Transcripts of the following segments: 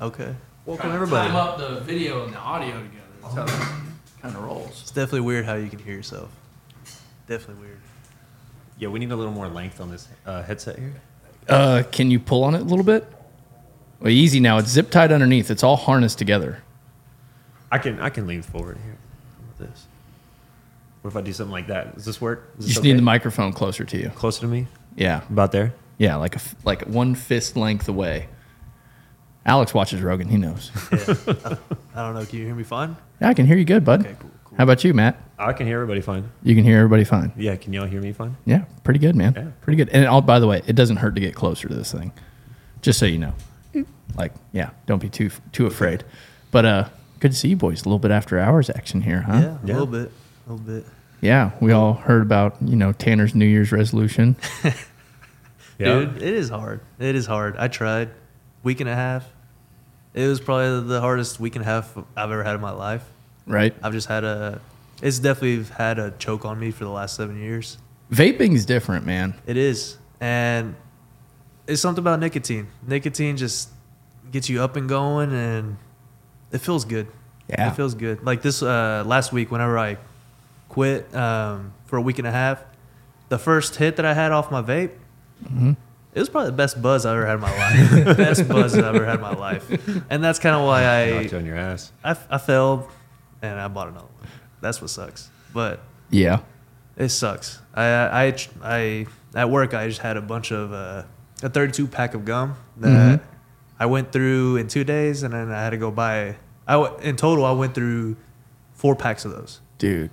Okay. Welcome Trying to everybody. Time up the video and the audio together. That's how that kind of rolls. It's definitely weird how you can hear yourself. Definitely weird. Yeah, we need a little more length on this uh, headset here. Uh, can you pull on it a little bit? Well, easy now. It's zip tied underneath. It's all harnessed together. I can I can lean forward here with this. What if I do something like that? Does this work? Is You this just need the microphone closer to you. closer to me, Yeah, about there. yeah, like a f- like one fist length away. Alex watches Rogan. He knows. Yeah. I don't know. Can you hear me fine? Yeah, I can hear you good, bud. Okay, cool, cool. How about you, Matt? I can hear everybody fine. You can hear everybody fine. Yeah, can y'all hear me fine? Yeah, pretty good, man. Yeah. Pretty good. And all, by the way, it doesn't hurt to get closer to this thing. Just so you know. Like, yeah, don't be too too afraid. But uh, good to see you boys. A little bit after hours action here, huh? Yeah, a Yeah. little bit. A little bit. Yeah, we all heard about you know Tanner's New Year's resolution. Dude, it is hard. It is hard. I tried. Week and a half. It was probably the hardest week and a half I've ever had in my life. right? I've just had a. It's definitely had a choke on me for the last seven years. Vaping's different, man. It is, and it's something about nicotine. Nicotine just gets you up and going, and it feels good. Yeah. it feels good. Like this uh, last week, whenever I quit um, for a week and a half, the first hit that I had off my vape, Mm-hmm. It was probably the best buzz I ever had in my life. best buzz I've ever had in my life, and that's kind of why I Knocked you I, on your ass. I I failed, and I bought another one. That's what sucks, but. Yeah. It sucks. I, I, I, at work, I just had a bunch of, uh, a 32 pack of gum that I went through in two days, and then I had to go buy, I, w- in total, I went through four packs of those Dude.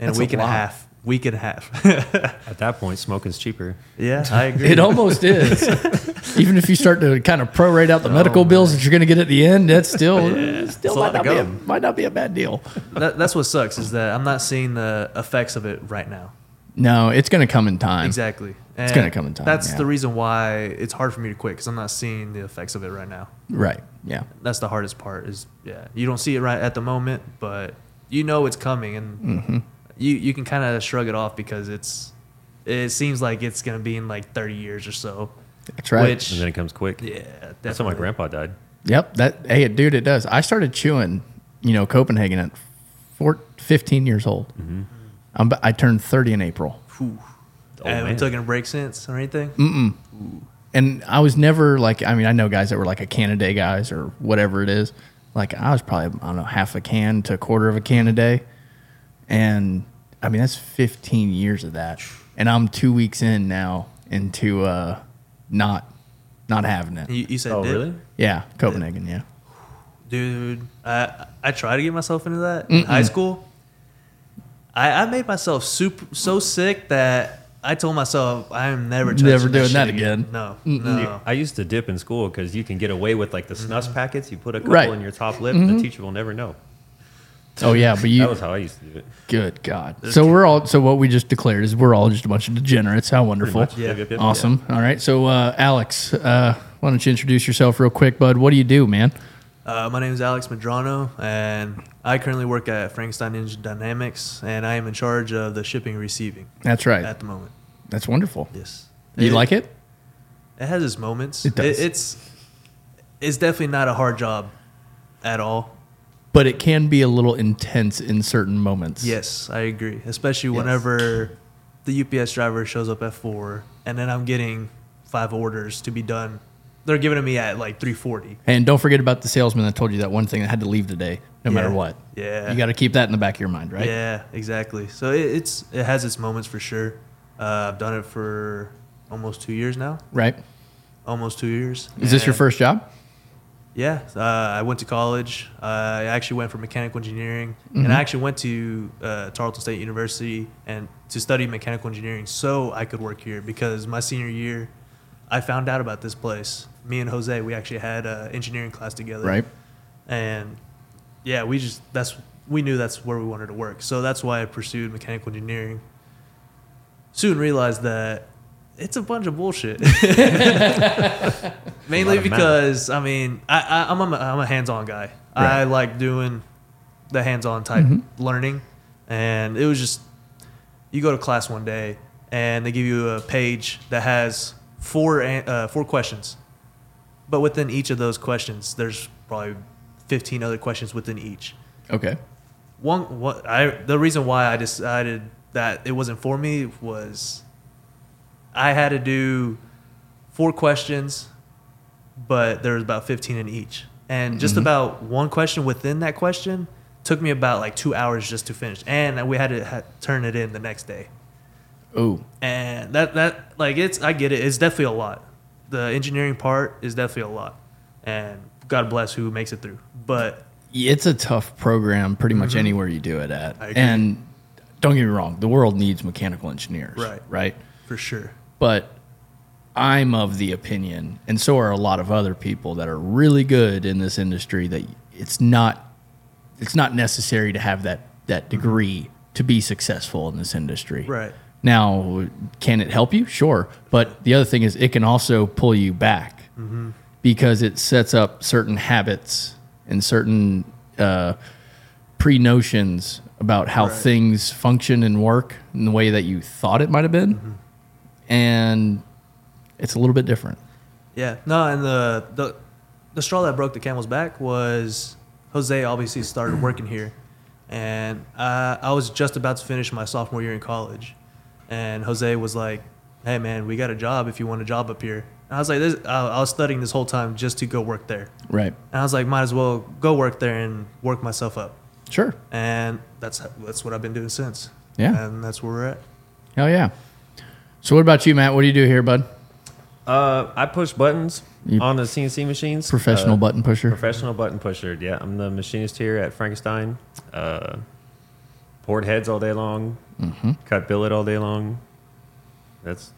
in That's a a week and a half. Week and a half. At that point, smoking's cheaper. yeah, I agree. It almost is. Even if you start to kind of prorate out the medical Oh, bills that you're going to get at the end, that's still Yeah. still might not, be a, might not be a bad deal. that, that's what sucks is that I'm not seeing the effects of it right now. No, it's going to come in time. Exactly. It's gonna come in time, That's yeah. the reason why it's hard for me to quit because I'm not seeing the effects of it right now. Right. Yeah. that's the hardest part is yeah you don't see it right at the moment but you know it's coming and Mm-hmm. You you can kind of shrug it off because it's it seems like it's gonna be in like 30 years or so That's right. Which- And then it comes quick. yeah That's how my grandpa died. Yep. That hey, dude, it does. I started chewing, you know, Copenhagen at four, 15 years old. Mm-hmm. I'm, I turned 30 in April. Whew. Oh, haven't man. taken a break since or anything Mm. And I was never like, I mean, I know guys that were like a can a day guys or whatever it is. Like I was probably, I don't know, half a can to a quarter of a can a day. And I mean, that's 15 years of that. And I'm two weeks in now into uh, not not having it. you, you said Oh, dip? really? Yeah, Copenhagen, yeah. dude I I tried to get myself into that in high school I, I made myself super so sick that I told myself I am never touching Never doing shit that again. no no I used to dip in school because you can get away with like the snus packets. You put a couple Right. in your top lip, and the teacher will never know. Oh yeah, but you That was how I used to do it. good God. So we're all so what we just declared is we're all just a bunch of degenerates. How wonderful. much. Yeah. Yep, yep, yep. Awesome. All right. So uh, Alex, uh, why don't you introduce yourself real quick, bud? What do you do, man? Uh, my name is Alex Medrano, and I currently work at Frankenstein Engine Dynamics, and I am in charge of the shipping and receiving That's right. at the moment. That's wonderful. Yes. You like it? It has its moments. It does. it's it's definitely not a hard job at all. But it can be a little intense in certain moments. Yes, I agree. Especially Yes. whenever the UPS driver shows up at four, and then I'm getting five orders to be done. They're giving it me at like three forty. And don't forget about the salesman that told you that one thing that had to leave today, no matter what. Yeah. You got to keep that in the back of your mind, right? Yeah, exactly. So it, it's it has its moments for sure. Uh, I've done it for almost two years now. Right. Almost two years. Is this your first job? Yeah, uh, I went to college. Uh, I actually went for mechanical engineering, Mm-hmm. and I actually went to uh, Tarleton State University and to study mechanical engineering so I could work here. Because my senior year, I found out about this place. Me and Jose, we actually had an engineering class together, Right. And yeah, we just that's we knew that's where we wanted to work. So that's why I pursued mechanical engineering. Soon realized that it's a bunch of bullshit. Mainly lot of math. because I mean I, I I'm a, I'm a hands-on guy. I like doing the hands-on type learning, and it was just you go to class one day and they give you a page that has four uh, four questions, but within each of those questions, there's probably 15 other questions within each. Okay. One, what I the reason why I decided that it wasn't for me was I had to do four questions, but there was about 15 in each, and just about one question within that question took me about like two hours just to finish, and we had to ha- turn it in the next day Oh, and that that like it's I get it. It's definitely a lot. The engineering part is definitely a lot, and God bless who makes it through. But it's a tough program pretty much anywhere you do it at. Mm-hmm. And don't get me wrong, the world needs mechanical engineers. Right. Right. for sure, But I'm of the opinion, and so are a lot of other people that are really good in this industry, that it's not it's not necessary to have that that degree to be successful in this industry. Right. Now, can it help you? Sure. But the other thing is it can also pull you back Mm-hmm. because it sets up certain habits and certain uh, pre notions about how Right. things function and work in the way that you thought it might have been. Mm-hmm. And it's a little bit different. yeah. No, and the the the straw that broke the camel's back was Jose. Obviously, started working here, and uh, I was just about to finish my sophomore year in college, and Jose was like, "Hey, man, we got a job if you want a job up here." And I was like, this, I, I was studying this whole time just to go work there. Right. And I was like, might as well go work there and work myself up. Sure. And that's that's what I've been doing since. Yeah. And that's where we're at. Hell yeah. So, what about you, Matt? What do you do here, bud? Uh, I push buttons You- on the CNC machines. Professional Uh, button pusher. Professional button pusher. Yeah, I'm the machinist here at Frankenstein. Uh, port heads all day long. Mm-hmm. Cut billet all day long. That's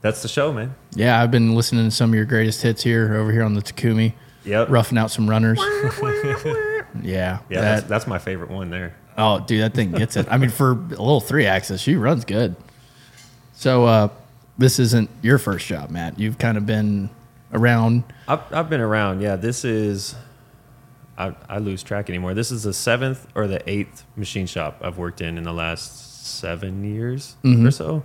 that's the show, man. Yeah, I've been listening to some of your greatest hits here over here on the Takumi, Yep. roughing out some runners. yeah. Yeah, that- that's, that's my favorite one there. Oh, dude, that thing gets it. I mean, for a little three axis, she runs good. So, uh, this isn't your first job, Matt. You've kind of been around. I've, I've been around. Yeah, this is. I, I lose track anymore. This is the seventh or the eighth machine shop I've worked in in the last seven years or so.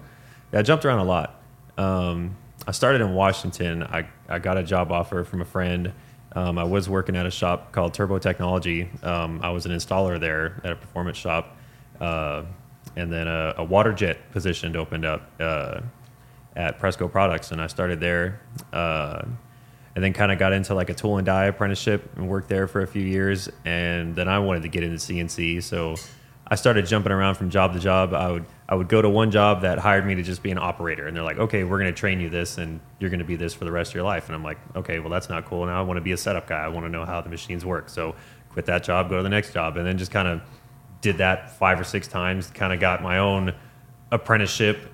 Yeah, I jumped around a lot. Um, I started in Washington. I, I got a job offer from a friend. Um, I was working at a shop called Turbo Technology. Um, I was an installer there at a performance shop. Uh, and then a, a water jet position opened up uh, at Presco Products, and I started there. Uh, and then kind of got into like a tool and die apprenticeship and worked there for a few years. And then I wanted to get into CNC, so I started jumping around from job to job. I would I would go to one job that hired me to just be an operator, and they're like, "Okay, we're going to train you this, and you're going to be this for the rest of your life." And I'm like, "Okay, well that's not cool. Now I want to be a setup guy. I want to know how the machines work." So quit that job, go to the next job, and then just kind of did that five or six times. Kind of got my own apprenticeship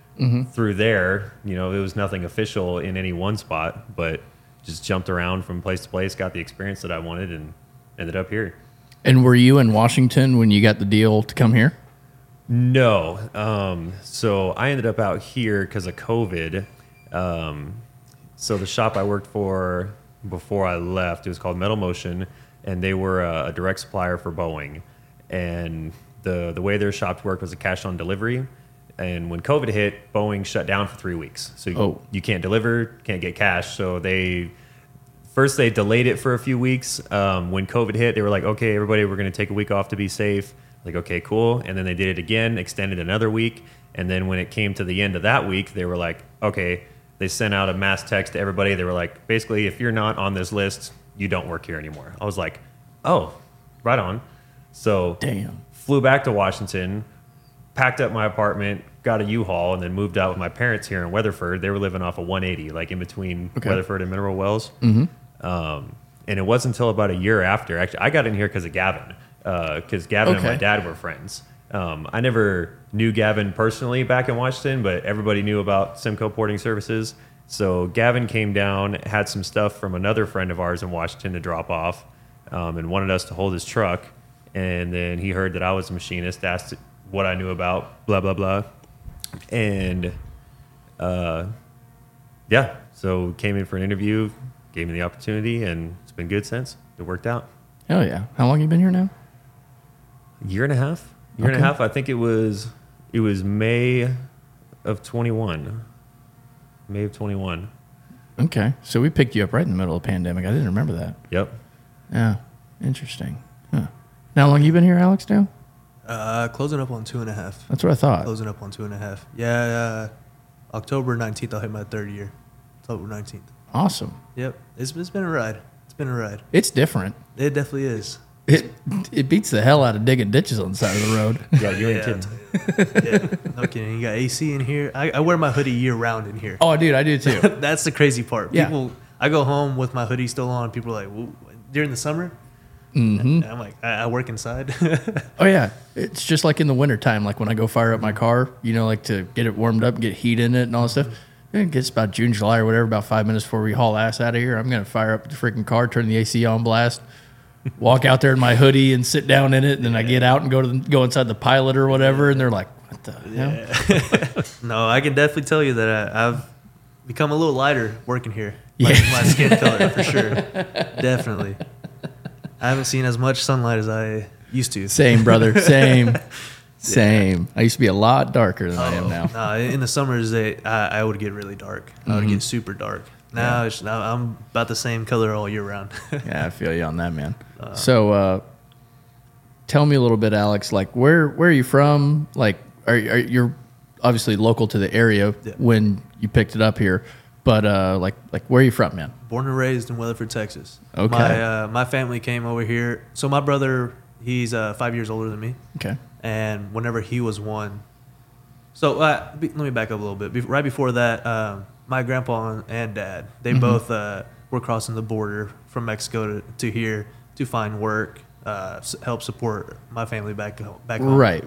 through there. You know, it was nothing official in any one spot, but just jumped around from place to place, got the experience that I wanted, and ended up here. And were you in Washington when you got the deal to come here? No. Um, so I ended up out here because of COVID. Um, so the shop I worked for before I left, it was called Metal Motion, and they were a, a direct supplier for Boeing. And the the way their shop worked was a cash on delivery. And when COVID hit, Boeing shut down for three weeks. So you, Oh. you can't deliver, can't get cash. So they first they delayed it for a few weeks. Um, when COVID hit, they were like, okay, everybody, we're going to take a week off to be safe. Like, okay, cool. And then they did it again, extended another week. And then when it came to the end of that week, they were like, okay, they sent out a mass text to everybody. They were like, basically, if you're not on this list, you don't work here anymore. I was like, oh, right on. So Damn. flew back to Washington, packed up my apartment, got a U-Haul, and then moved out with my parents here in Weatherford. They were living off of 180, like in between Okay. Weatherford and Mineral Wells. Um, and it wasn't until about a year after. Actually, I got in here because of Gavin, because Gavin and my dad were friends. Um, I never knew Gavin personally back in Washington, but everybody knew about Simcoe Porting Services. So Gavin came down, had some stuff from another friend of ours in Washington to drop off, um, and wanted us to hold his truck. And then he heard that I was a machinist, asked what I knew about blah blah blah, and uh, yeah, so came in for an interview, gave me the opportunity, and it's been good since. It worked out. Hell yeah. How long you been here now? A year and a half year and a half i think it was it was may of 21 may of 21 Okay, so we picked you up right in the middle of the pandemic. I didn't remember that. Yep. Yeah, interesting. Huh. Now, how long you been here, Alex? Now Uh, closing up on two and a half. that's what I thought. Closing up on two and a half. Yeah, uh, October 19th, I'll hit my third year. October 19th. Awesome. Yep. It's, it's been a ride. It's been a ride. It's different. It definitely is. It it beats the hell out of digging ditches on the side of the road. Yeah, you ain't Yeah. kidding. yeah. No kidding. You got AC in here. I, I wear my hoodie year round in here. oh, dude, I do too. That's the crazy part. Yeah. People, I go home with my hoodie still on. People are like, "Whoa," during the summer, hmm and I'm like, I, I work inside. Oh yeah, it's just like in the wintertime, like when I go fire up my car, you know, like to get it warmed up get heat in it and all that stuff. It gets about June, July, or whatever, about five minutes before we haul ass out of here. I'm gonna fire up the freaking car, turn the AC on blast, walk out there in my hoodie and sit down in it, and then I get out and go to the, go inside the pilot or whatever, and they're like, "What the hell?" no, I can definitely tell you that I, I've become a little lighter working here. Yeah. my skin color for sure. Definitely. I haven't seen as much sunlight as I used to. Same, brother, same, same. I used to be a lot darker than I am now. No, in the summers, they, I, I would get really dark. I would get super dark. Now it's, now I'm about the same color all year round. Yeah, I feel you on that, man. so, uh, tell me a little bit, Alex. Like, where where are you from? Like, are, are you're obviously local to the area Yeah. when you picked it up here, but uh, like like where are you from, man? Born and raised in Weatherford, Texas. Okay. My uh, my family came over here. So my brother, he's uh, five years older than me, Okay. and whenever he was one, so uh, be, let me back up a little bit. Be, right before that, um, my grandpa and dad, they Mm-hmm. both uh, were crossing the border from Mexico to, to here to find work, uh, s- help support my family back ho- back home. Right.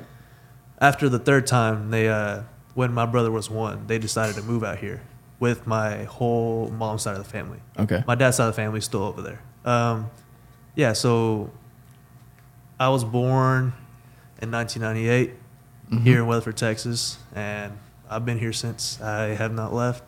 After the third time, they uh, when my brother was one, they decided to move out here with my whole mom's side of the family. Okay. My dad's side of the family is still over there. Um, yeah, so I was born in 1998 Mm-hmm. here in Weatherford, Texas, and I've been here since. I have not left.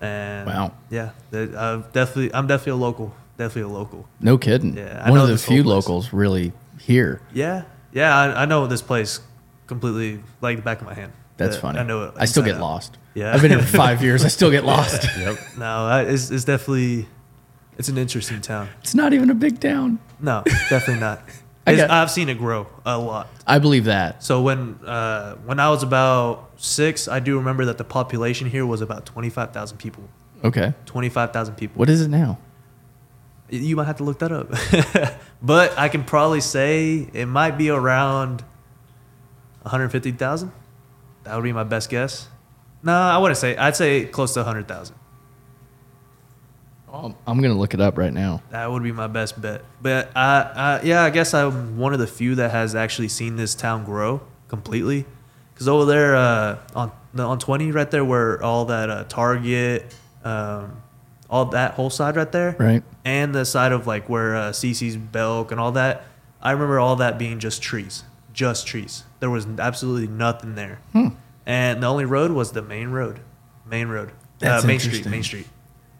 And Wow. yeah, I've definitely, I'm definitely a local. Definitely a local. No kidding. Yeah, I One of the few locals really here. Yeah, yeah, I, I know this place completely like the back of my hand. That's funny. I know it. I still get out. lost. Yeah. I've been here for five years. I still get lost. Yep. No, I, it's, it's definitely, it's an interesting town. It's not even a big town. No, definitely not. I It's- got- I've seen it grow a lot. I believe that. So when uh, when I was about six, I do remember that the population here was about twenty five thousand people. Okay. Twenty five thousand people. What is it now? You might have to look that up, but I can probably say it might be around one hundred fifty thousand. That would be my best guess. No, I wouldn't say. I'd say close to hundred thousand. Um, I'm gonna look it up right now. That would be my best bet. But I, I, yeah, I guess I'm one of the few that has actually seen this town grow completely. Because over there uh, on on 20, right there, where all that uh, Target, um, all that whole side right there, Right. and the side of like where uh, CC's Belk and all that, I remember all that being just trees, just trees. There was absolutely nothing there, Hmm. And the only road was the main road, main road, uh, Main Street. Main Street.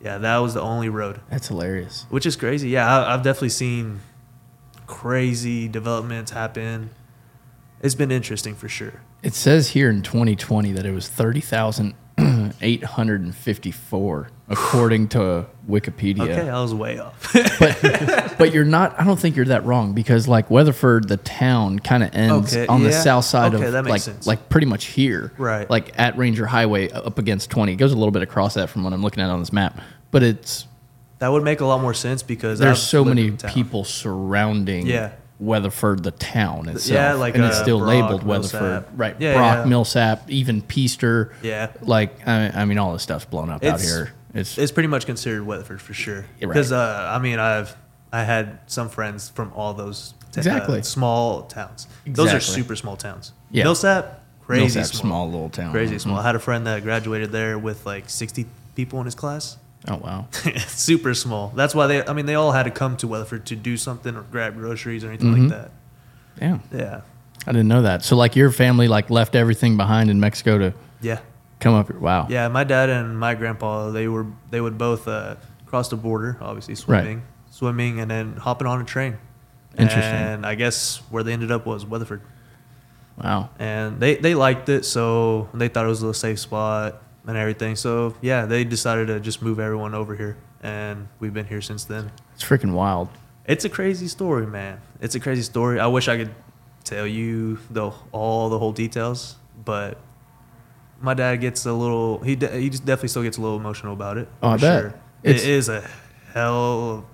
Yeah, that was the only road That's hilarious. which is crazy. Yeah, I, I've definitely seen crazy developments happen. It's been interesting for sure. It says here in 2020 that it was 30,854, according to Wikipedia. Okay, I was way off. But you're not, I don't think you're that wrong because, like, Weatherford, the town kind of ends Okay, on the south side Okay, of, like, sense. like pretty much here. Right. Like at Ranger Highway up against 20. It goes a little bit across that from what I'm looking at on this map. But it's, that would make a lot more sense because there's I've so many people surrounding Yeah. Weatherford, the town itself. Yeah, like, and it's uh, still Brock, labeled Millsap. Weatherford. Right. Yeah, Brock, yeah. Millsap, even Peaster. Yeah. Like, I, I mean, all this stuff's blown up out here. It's, It's pretty much considered Weatherford for sure. Yeah, right. Because uh, I mean, I've I had some friends from all those t- Exactly. uh, small towns. Those are super small towns. Yeah. Millsap, crazy Millsap, small. small little town. Crazy Mhm. small. I had a friend that graduated there with like 60 people in his class. Oh, wow. super small. That's why they. I mean, they all had to come to Weatherford to do something or grab groceries or anything Mhm. like that. Yeah. Yeah, I didn't know that. So, like, your family, like, left everything behind in Mexico to yeah, come up here. Wow. yeah. My dad and my grandpa, they were they would both uh, cross the border, obviously swimming, swimming, and then hopping on a train. Interesting. And I guess where they ended up was Weatherford, Wow. and they they liked it, so they thought it was a little safe spot. and everything. So yeah, they decided to just move everyone over here, and we've been here since then. It's freaking wild. It's a crazy story, man. It's a crazy story. I wish I could tell you the all the whole details, but my dad gets a little. He de- he just definitely still gets a little emotional about it. Oh, I bet. Sure. It's- it is a hell.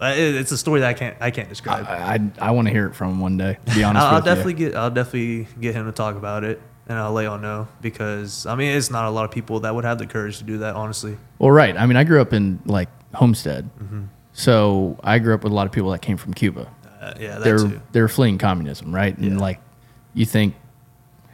it- It's a story that I can't I can't describe. I I, I want to hear it from him one day. To be honest I'll, I'll definitely you. get I'll definitely get him to talk about it, and I'll let y'all know because I mean it's not a lot of people that would have the courage to do that. Honestly, Well, right. I mean, I grew up in like Homestead, Mm-hmm. so I grew up with a lot of people that came from Cuba. uh, yeah, they're too. they're fleeing communism, right? And Yeah. like, you think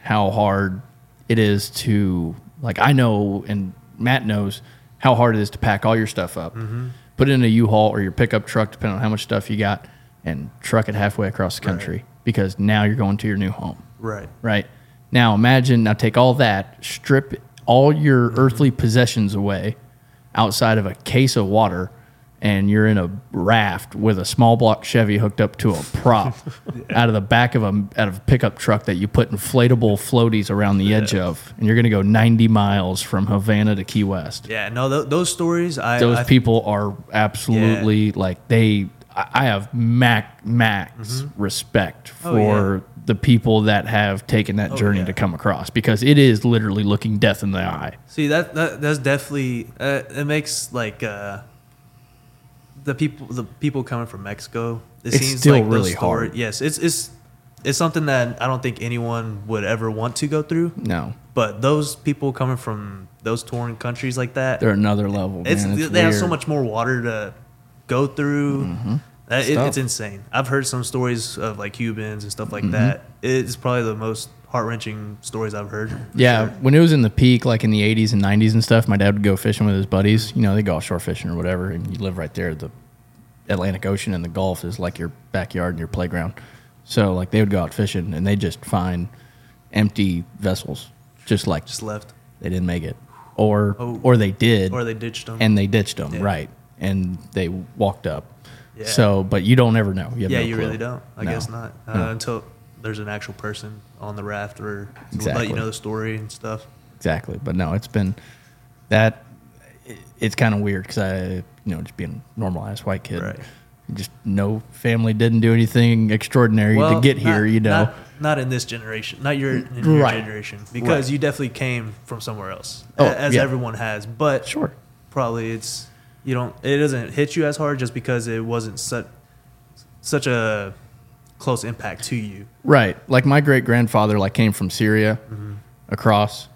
how hard it is to like I know and Matt knows how hard it is to pack all your stuff up, Mm-hmm. put it in a U-Haul or your pickup truck, depending on how much stuff you got, and truck it halfway across the country because now you're going to your new home Right. right? Now imagine now take all that, strip all your earthly possessions away outside of a case of water and you're in a raft with a small block Chevy hooked up to a prop out of the back of a out of a pickup truck that you put inflatable floaties around the edge of and you're going to go 90 miles from Havana to Key West. Yeah, no, th- those stories. I Those I, people are absolutely like they I have mac max respect Oh, for yeah. the people that have taken that journey yeah. to come across because it is literally looking death in the eye. See that, that that's definitely uh, it makes like uh, the people the people coming from Mexico. It It's seems still like those really hard. Yes, it's it's it's something that I don't think anyone would ever want to go through. No, But those people coming from those torn countries like that, they're another level. it's. It's they have so much more water to go through. That- it- it's insane. I've heard some stories of like Cubans and stuff like Mm-hmm. that. It's probably the most heart wrenching stories I've heard. Yeah, sure. when it was in the peak, like in the 80s and 90s and stuff, my dad would go fishing with his buddies. You know, they go offshore fishing or whatever, and you live right there. The Atlantic Ocean and the Gulf is like your backyard and your playground. So, like, they would go out fishing and they just find empty vessels, just like just left they didn't make it, or Oh. or they did, or they ditched them. and they ditched them, Yeah. right? And they walked up. Yeah. So, but you don't ever know. You have yeah, no you clue. really don't. I No. guess not uh, No. until there's an actual person on the raft or to let you know the story and stuff. Exactly. But no, it's been that. it- It's kind of weird because I, you know, just being a normal ass white kid, Right. just no family didn't do anything extraordinary to get here. you know, not, not in this generation, not your, in your Right. generation, because Right. you definitely came from somewhere else, Oh, as yeah. everyone has. But sure. probably it's you don't. It doesn't hit you as hard just because it wasn't such such a close impact to you. Right. Like my great grandfather like came from Syria Mm-hmm. across.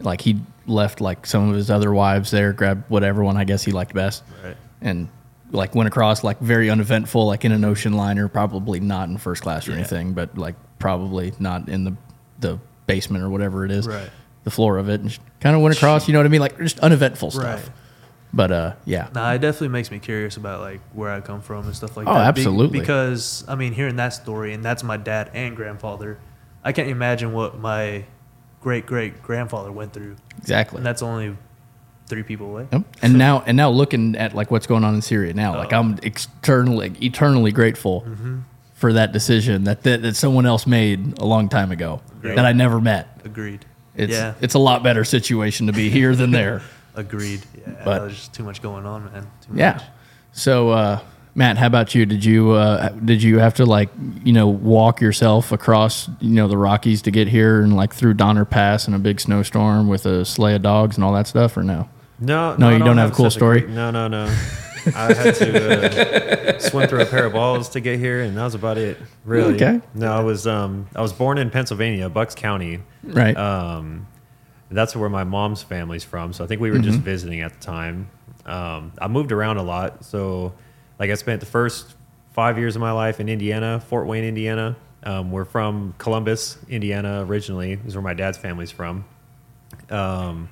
Like he left like some of his other wives there, grabbed whatever one I guess he liked best. Right. And like went across like very uneventful, like in an ocean liner, probably not in first class or Yeah. anything, but like probably not in the the basement or whatever it is. Right. The floor of it and kind of went across, you know what I mean? Like just uneventful stuff. Right. But uh yeah. Nah, it definitely makes me curious about like where I come from and stuff like Oh, that. Be- absolutely. because I mean, hearing that story, and that's my dad and grandfather. I can't imagine what my great great grandfather went through, Exactly. and that's only three people away. Yep. And now, and now looking at like what's going on in Syria now, like Oh. I'm externally, eternally grateful for that decision that, that that someone else made a long time ago Agreed. that I never met. Agreed. It's yeah, it's a lot better situation to be here than there. agreed. Yeah, But- there's just too much going on, man. Too Yeah. much. So, uh, Matt, how about you? Did you uh, did you have to like you know walk yourself across you know the Rockies to get here and like through Donner Pass in a big snowstorm with a sleigh of dogs and all that stuff, or no? No, No, I you don't have a cool story? great- no, no, no. I had to uh, swim through a pair of balls to get here, and that was about it. Really. Okay. No, I was um, I was born in Pennsylvania, Bucks County. Right. Um, that's where my mom's family's from. So I think we were just visiting at the time. Um, I moved around a lot. So, like, I spent the first five years of my life in Indiana, Fort Wayne, Indiana. Um, we're from Columbus, Indiana, originally. Is where my dad's family's from. Um,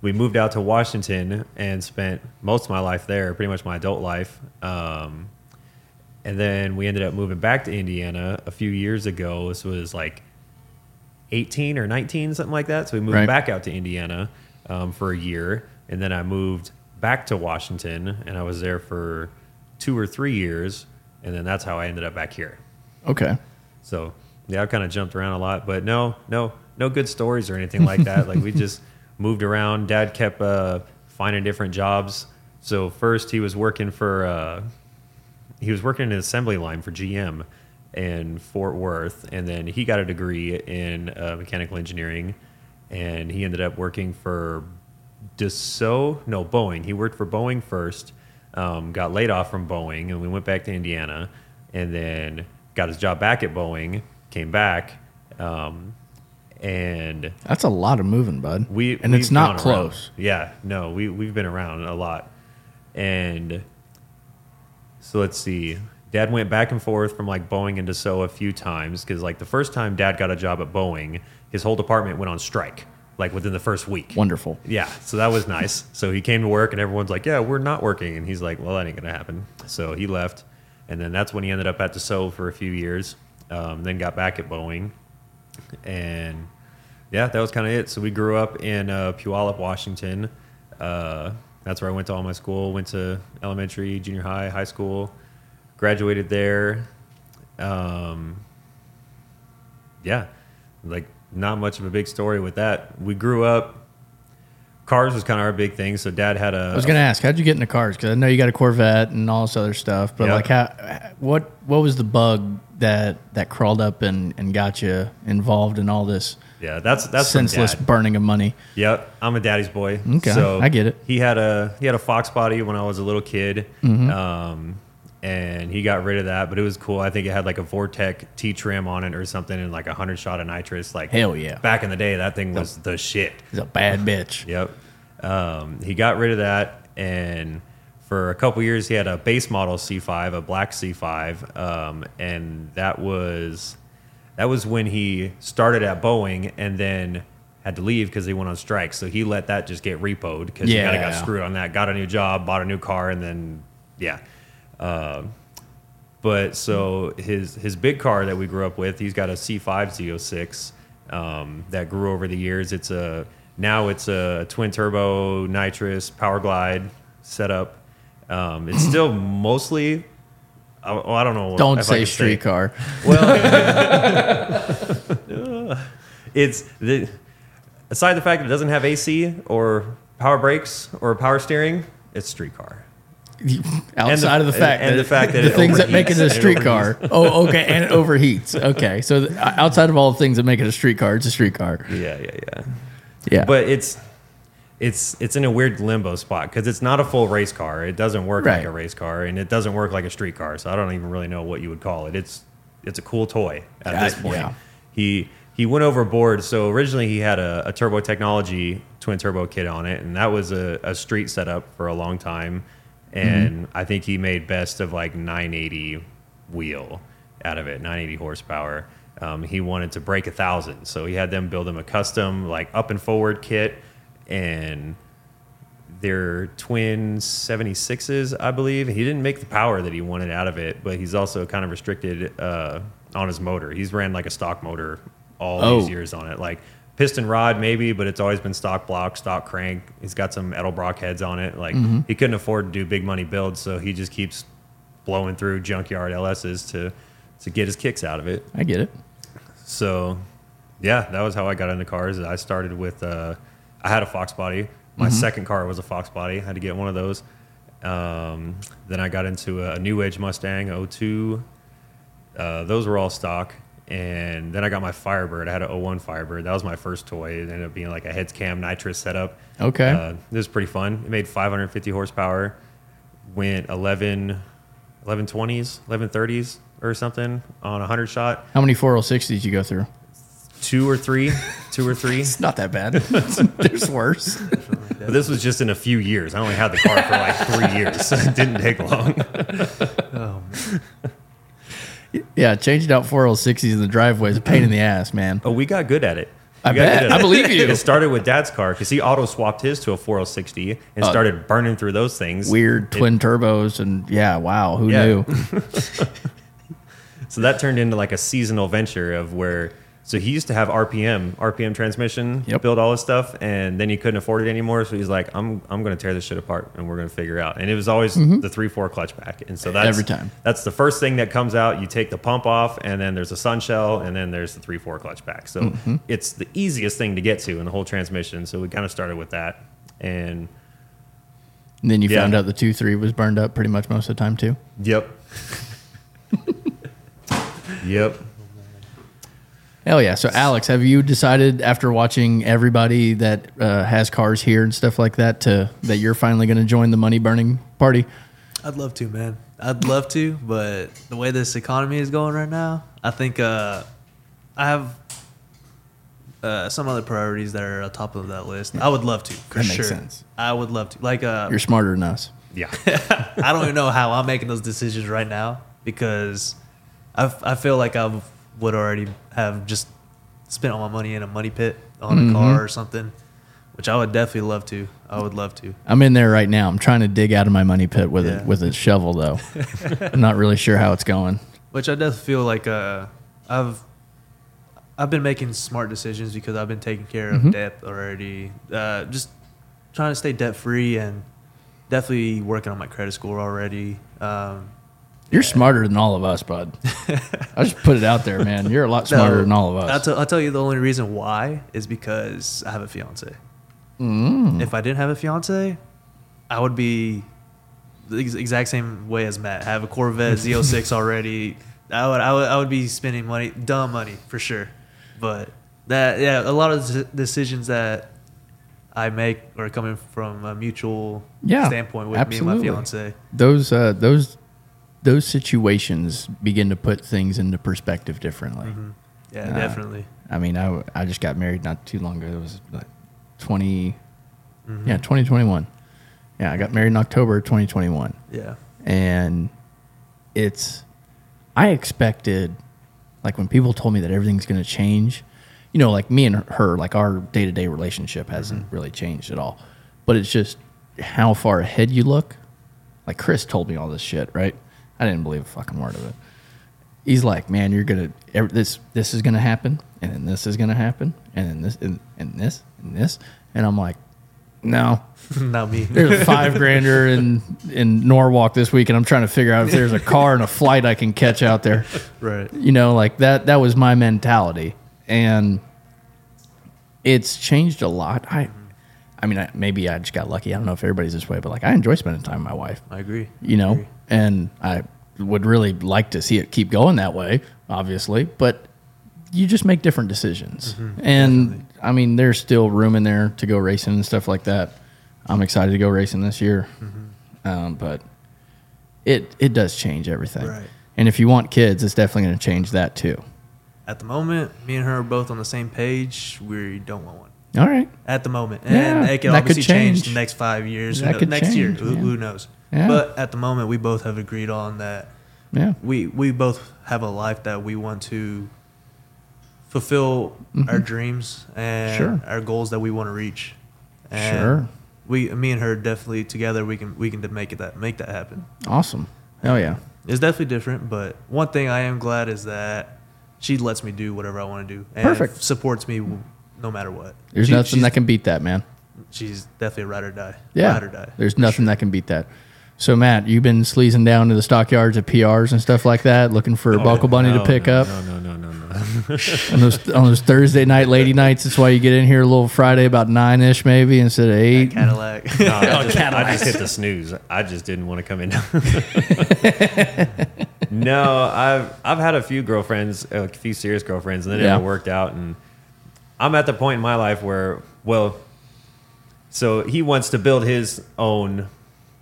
we moved out to Washington and spent most of my life there, pretty much my adult life. Um, and then we ended up moving back to Indiana a few years ago. This was like 18 or 19, something like that. So we moved Right. back out to Indiana um, for a year. And then I moved back to Washington and I was there for two or three years. And then that's how I ended up back here. Okay. So yeah, I've kind of jumped around a lot, but no, no, no good stories or anything like that. like we just moved around. Dad kept uh, finding different jobs. So first he was working for uh, he was working in an assembly line for GM in Fort Worth, and then he got a degree in uh, mechanical engineering, and he ended up working for Dassault, no Boeing. He worked for Boeing first, um, got laid off from Boeing, and we went back to Indiana, and then got his job back at Boeing, came back, um, and That's a lot of moving, bud. we and it's not gone around. close. Yeah, no, we we've been around a lot, and so let's see. Dad went back and forth from like Boeing and Dassault a few times because like the first time Dad got a job at Boeing, his whole department went on strike like within the first week. Wonderful. Yeah, so that was nice. So he came to work, and everyone's like, "Yeah, we're not working," and he's like, "Well, that ain't gonna happen." So he left, and then that's when he ended up at Dassault for a few years. Um, then got back at Boeing, and yeah, that was kind of it. So we grew up in uh, Puyallup, Washington. Uh, that's where I went to all my school. Went to elementary, junior high, high school. Graduated there. Um, yeah, like not much of a big story with that. We grew up. Cars was kind of our big thing. So dad had a. I was gonna ask, how'd you get into cars? Because I know you got a Corvette and all this other stuff, but Yeah. like, how, what what was the bug that that crawled up and, and got you involved in all this yeah, that's that's senseless burning of money? Yep, I'm a daddy's boy. Okay, so I get it. He had a he had a Fox body when I was a little kid, Mm-hmm. um, and he got rid of that. But it was cool. I think it had like a Vortech T trim on it or something, and like a hundred shot of nitrous. Like Hell yeah. Back in the day, that thing was the shit. He's a bad bitch. Yep. Um, he got rid of that, and for a couple years, he had a base model C5, a black C5, um, and that was that was when he started at Boeing, and then had to leave because he went on strike. So he let that just get repoed because he kind of got screwed on that. Got a new job, bought a new car, and then yeah. Uh, but so his his big car that we grew up with, he's got a C5 Z06 um, that grew over the years. It's a now it's a twin turbo nitrous power glide setup. Um, it's still mostly. I, well, I don't know. Don't say can street car. It's the aside the fact that it doesn't have AC or power brakes or power steering. It's street Outside of the fact and that the fact that the it things that make it a and it street car. Oh, okay, and it overheats. Okay, so th- outside of all the things that make it a street car, it's a street car. Yeah, yeah, yeah. Yeah, but it's it's it's in a weird limbo spot because it's not a full race car. It doesn't work like a race car, and it doesn't work like a street car. So I don't even really know what you would call it. It's it's a cool toy at Yeah, this point. yeah. He he went overboard. So originally he had a, a turbo technology twin turbo kit on it, and that was a, a street setup for a long time. And I think he made best of like 980 wheel out of it, 980 horsepower. Um, he wanted to break a thousand, so he had them build him a custom like up and forward kit, and they're twin 76s, I believe. He didn't make the power that he wanted out of it, but he's also kind of restricted uh, on his motor. He's ran like a stock motor all Oh. these years on it, like piston rod maybe, but it's always been stock block, stock crank. He's got some Edelbrock heads on it. Like he couldn't afford to do big money builds, so he just keeps blowing through junkyard LSs to to get his kicks out of it. I get it. So, yeah, that was how I got into cars. I started with, uh, I had a Fox body. My second car was a Fox body. I had to get one of those. Um, then I got into a New Edge Mustang 02. Uh, those were all stock. And then I got my Firebird. I had a 01 Firebird. That was my first toy. It ended up being like a heads cam nitrous setup. Okay. Uh, it was pretty fun. It made 550 horsepower. Went 11, 1120s, 1130s or something on a 100 shot. How many 406s did you go through? Two or three. Two or three. It's not that bad. There's worse. But this was just in a few years. I only had the car for like three years. it didn't take long. Oh, man. Yeah, changing out 406s in the driveway is a pain in the ass, man. Oh, we got good at it. I We bet. I believe you. It started with Dad's car because he auto swapped his to a 406D and Uh, started burning through those things. Weird It- twin turbos and yeah, wow, who Yeah. knew? So that turned into like a seasonal venture of where So he used to have RPM, RPM transmission, Yep. build all his stuff, and then he couldn't afford it anymore. So he's like, "I'm I'm going to tear this shit apart, and we're going to figure out." And it was always the three four clutch pack, and so that's Every time. That's the first thing that comes out. You take the pump off, and then there's a sun shell, and then there's the three four clutch pack. So Mm-hmm. it's the easiest thing to get to in the whole transmission. So we kind of started with that, and And then you Yeah. found out the two three was burned up pretty much most of the time too. yep, yep. Hell yeah! So Alex, have you decided after watching everybody that uh, has cars here and stuff like that to that you're finally going to join the money burning party? I'd love to, man. I'd love to, but the way this economy is going right now, I think uh, I have uh, some other priorities that are on top of that list. I would love to, for That makes sure. sense. I would love to. Like, uh, You're smarter than us. Yeah. I don't even know how I'm making those decisions right now because I I feel like I would already have just spent all my money in a money pit on Mm-hmm. a car or something, which I would definitely love to. I would love to. I'm in there right now. I'm trying to dig out of my money pit with Yeah. a with a shovel though. I'm not really sure how it's going. Which I definitely feel like uh, I've I've been making smart decisions because I've been taking care of Mhm. debt already. Uh, just trying to stay debt free and definitely working on my credit score already. Um, You're smarter than all of us, bud. I just put it out there, man. You're a lot smarter no, than all of I'll, us. I'll tell you the only reason why is because I have a fiance. Mm. If I didn't have a fiance, I would be the ex- exact same way as Matt. I have a Corvette Z06 already. I would, I would I would be spending money, dumb money for sure. But that yeah, a lot of the decisions that I make are coming from a mutual Yeah, standpoint with absolutely. me and my fiance. those uh, those those situations begin to put things into perspective differently. Yeah, Uh, definitely. I mean, I, I just got married not too long ago. It was like 20, Mm-hmm. yeah, 2021. Yeah, I got married in October 2021. Yeah. And it's, I expected, like when people told me that everything's going to change, you know, like me and her, like our day to day relationship hasn't really changed at all. But it's just how far ahead you look. Like Chris told me all this shit, right? I didn't believe a fucking word of it. He's like, man, you're gonna this this is gonna happen, and then this is gonna happen, and then this and, and this and this, and I'm like, no, Not me. there's a five grander in in Norwalk this week, and I'm trying to figure out if there's a car and a flight I can catch out there. right. You know, like that. That was my mentality, and it's changed a lot. I, I mean, I, maybe I just got lucky. I don't know if everybody's this way, but like I enjoy spending time with my wife. I agree. You know, agree. And I would really like to see it keep going that way, obviously, but. You just make different decisions, and I mean, there's still room in there to go racing and stuff like that. I'm excited to go racing this year, um, but it it does change everything. Right. And if you want kids, it's definitely going to change that too. At the moment, me and her are both on the same page. We don't want one. All right. At the moment, Yeah, and it can that could obviously change. change. the next five years. Who That knows? could next year, change, who, yeah. who knows? Yeah. But at the moment, we both have agreed on that Yeah. we we both have a life that we want to fulfill our dreams and Mm-hmm. Sure. our goals that we want to reach. And Sure. We, me and her, definitely together, we can we can make it that make that happen. Awesome. Oh yeah. It's definitely different, but one thing I am glad is that she lets me do whatever I want to do and Perfect. supports me no matter what. There's She- nothing that can beat that, man. She's definitely a ride or die. Yeah. Ride or die. There's nothing that can beat that. So Matt, you've been sleazing down to the stockyards at PRs and stuff like that, looking for a oh, Buckle Bunny No, to pick no, up No, no, no, no, no. on those on those Thursday night lady nights. That's why you get in here a little Friday about nine ish maybe instead of eight. Cadillac. No, I, just, I just hit the snooze. I just didn't want to come in. no, I've I've had a few girlfriends, a few serious girlfriends, and they Yeah. never worked out. And I'm at the point in my life where, well, so he wants to build his own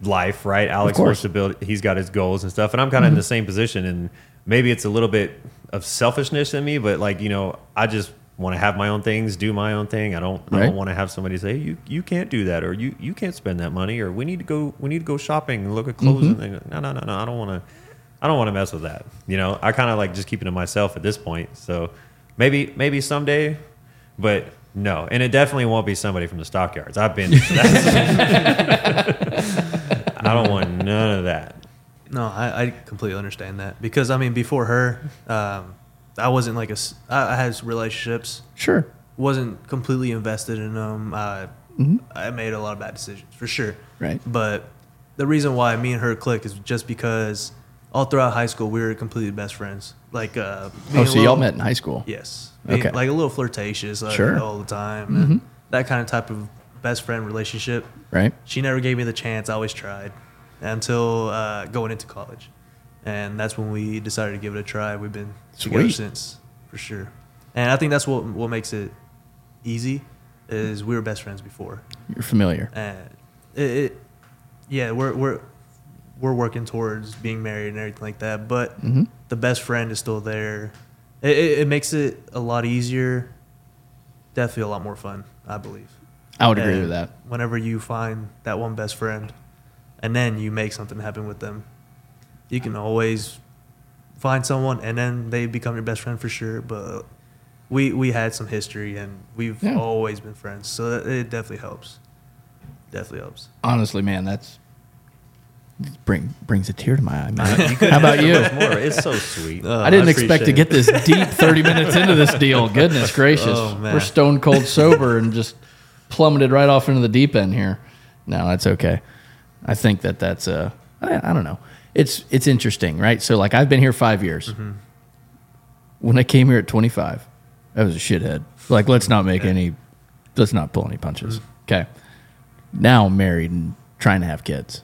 life, right? Alex wants to build. He's got his goals and stuff, and I'm kind of in the mm-hmm. same position. And maybe it's a little bit of selfishness in me, but like you know, I just want to have my own things, do my own thing. I don't. I don't want to have somebody say you you can't do that, or you you can't spend that money, or we need to go we need to go shopping and look at clothes mm-hmm. and things. No, no, no, no. I don't want to. I don't want to mess with that. You know, I kind of like just keeping to myself at this point. So maybe maybe someday, but no, and it definitely won't be somebody from the stockyards. I've been. to that. I don't want none of that. No, I, I completely understand that because I mean, before her, um, I wasn't like a. s- I, I had relationships. Sure. Wasn't completely invested in them. I I made a lot of bad decisions for sure. Mm-hmm. Right. But the reason why me and her click is just because all throughout high school we were completely best friends. Like uh, Oh, being a so y'all little- met in high school? Yes. Being, Okay. Like a little flirtatious like, Sure. Mm-hmm. all the time. And that kind of type of best friend relationship. Right. She never gave me the chance. I always tried until uh, going into college. And that's when we decided to give it a try. We've been together since, for sure. And I think that's what what makes it easy is we were best friends before. You're familiar. And it, it yeah, we're we're we're working towards being married and everything like that. But Mm-hmm. the best friend is still there. It, it, it makes it a lot easier. Definitely a lot more fun, I believe. I would agree with that. Whenever you find that one best friend, and then you make something happen with them, you can always find someone, and then they become your best friend for sure. But we we had some history, and we've Yeah. always been friends, so it, it definitely helps. Definitely helps. Honestly, man, that's bring brings a tear to my eye, man. How about you? More. It's so sweet. Uh, I didn't I expect to get this deep 30 minutes into this deal. Goodness gracious. Oh, man. We're stone cold sober and just plummeted right off into the deep end here. No, that's okay. I think that that's uh I, I don't know. It's it's interesting, right? So like I've been here 5 years. Mm-hmm. When I came here at 25, I was a shithead. Like let's not make any let's not pull any punches. Mm-hmm. Okay. Now I'm married and trying to have kids.